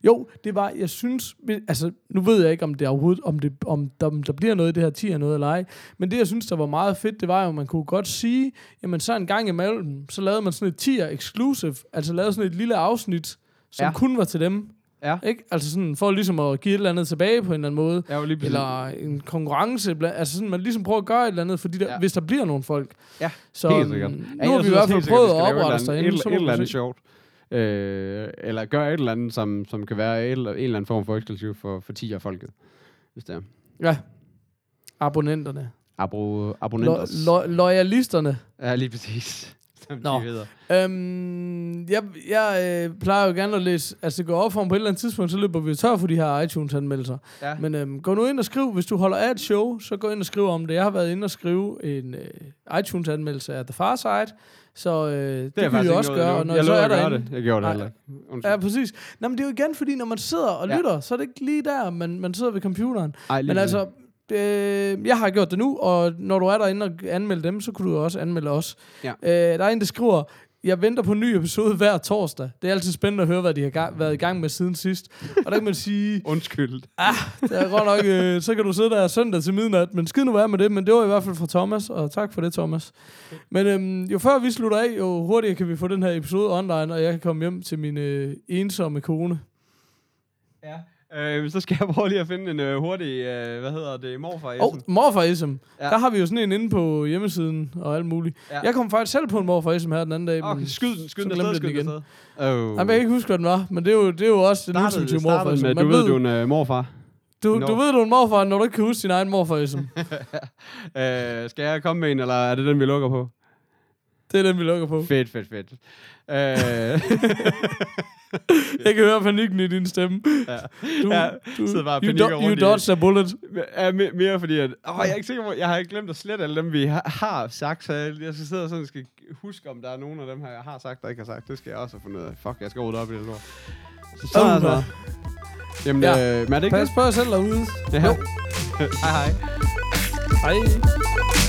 Jo, det var, jeg synes, altså nu ved jeg ikke, om det overhovedet, om, det, om der, der bliver noget i det her 10 noget eller ej, men det jeg synes, der var meget fedt, det var jo, at man kunne godt sige, jamen så en gang imellem, så lavede man sådan et 10 exclusive, altså lavede sådan et lille afsnit, som Ja. kun var til dem, ja. ikke? Altså sådan, for ligesom at give et eller andet tilbage på en eller anden måde, Ja, lige præcis. eller en konkurrence, altså sådan, man ligesom prøver at gøre et eller andet, fordi der, Ja. hvis der bliver nogle folk. Ja, så helt sikkert. øhm, Ja, nu har vi i hvert fald prøvet at et oprette os eller derinde, Et, et, må eller andet sjovt. Øh, eller gøre et eller andet, som, som kan være eller- en eller anden form for eksklusiv for, for 10 af folket. Hvis det er. Ja. Abonnenterne. Abo, Lo- abonnenter. lo- loyalisterne. Ja, lige præcis. Som Nå. de hedder. Øhm, jeg jeg øh, plejer jo gerne at læse... Altså, det går op for mig på et eller andet tidspunkt, så løber vi tør for de her iTunes-anmeldelser. Ja. Men øhm, gå nu ind og skriv. Hvis du holder af et show, så gå ind og skriv om det. Jeg har været inde og skrive en øh, iTunes-anmeldelse af The Far Side. Så øh, det, det kan vi også gøre. Og når jeg jeg så er derinde... det. Jeg gjorde det heller ikke. Ja, præcis. Nå, men det er jo igen, fordi når man sidder og Ja. lytter, så er det ikke lige der, man, man sidder ved computeren. Ej, Men altså, øh, jeg har gjort det nu, og når du er derinde og anmelde dem, så kunne du jo også anmelde os. Ja. Øh, der er en, der skriver, jeg venter på en ny episode hver torsdag. Det er altid spændende at høre, hvad de har gang, været i gang med siden sidst. Og der kan man sige, Undskyld. det er godt nok, øh, så kan du sidde der søndag til midnat, men skid nu være med det, men det var i hvert fald fra Thomas, og tak for det, Thomas. Men øhm, jo før vi slutter af, jo hurtigere kan vi få den her episode online, og jeg kan komme hjem til min øh, ensomme kone. Ja. Øh, så skal jeg prøve lige at finde en øh, hurtig, øh, hvad hedder det, morfar Og oh, morfarism. Ja. Der har vi jo sådan en inde på hjemmesiden og alt muligt. Ja. Jeg kom faktisk selv på en morfarism her den anden dag. Okay, skyd den, skyd den afsted, skyd jeg den igen. afsted. Oh. Jamen, jeg kan ikke huske, hvad den var, men det er jo, det er jo også det startede morfarism. med, Man du ved, du er en øh, morfar. du, Nå. du ved, du er en morfar, når du ikke kan huske din egen morfarism. øh, skal jeg komme med en, eller er det den, vi lukker på? det er den, vi lukker på. Fedt, fedt, fedt. Øh, Jeg kan høre panikken i din stemme. ja. Du, Ja, du, sidder bare you, do, you dodged a bullet. Ja, me- mere fordi, at, åh, jeg er ikke sikker på, jeg har ikke glemt at slette alle dem, vi har, har sagt, så jeg, jeg skal sidde og sådan skal huske, om der er nogen af dem her, jeg har sagt, der ikke har sagt. Det skal jeg også have fundet af. Fuck, jeg skal rydde op i det lort. Så så det. nå. Jamen, Ja. øh, men er det ikke Pas på jer selv derude. det? Ja. hej hej. Hej.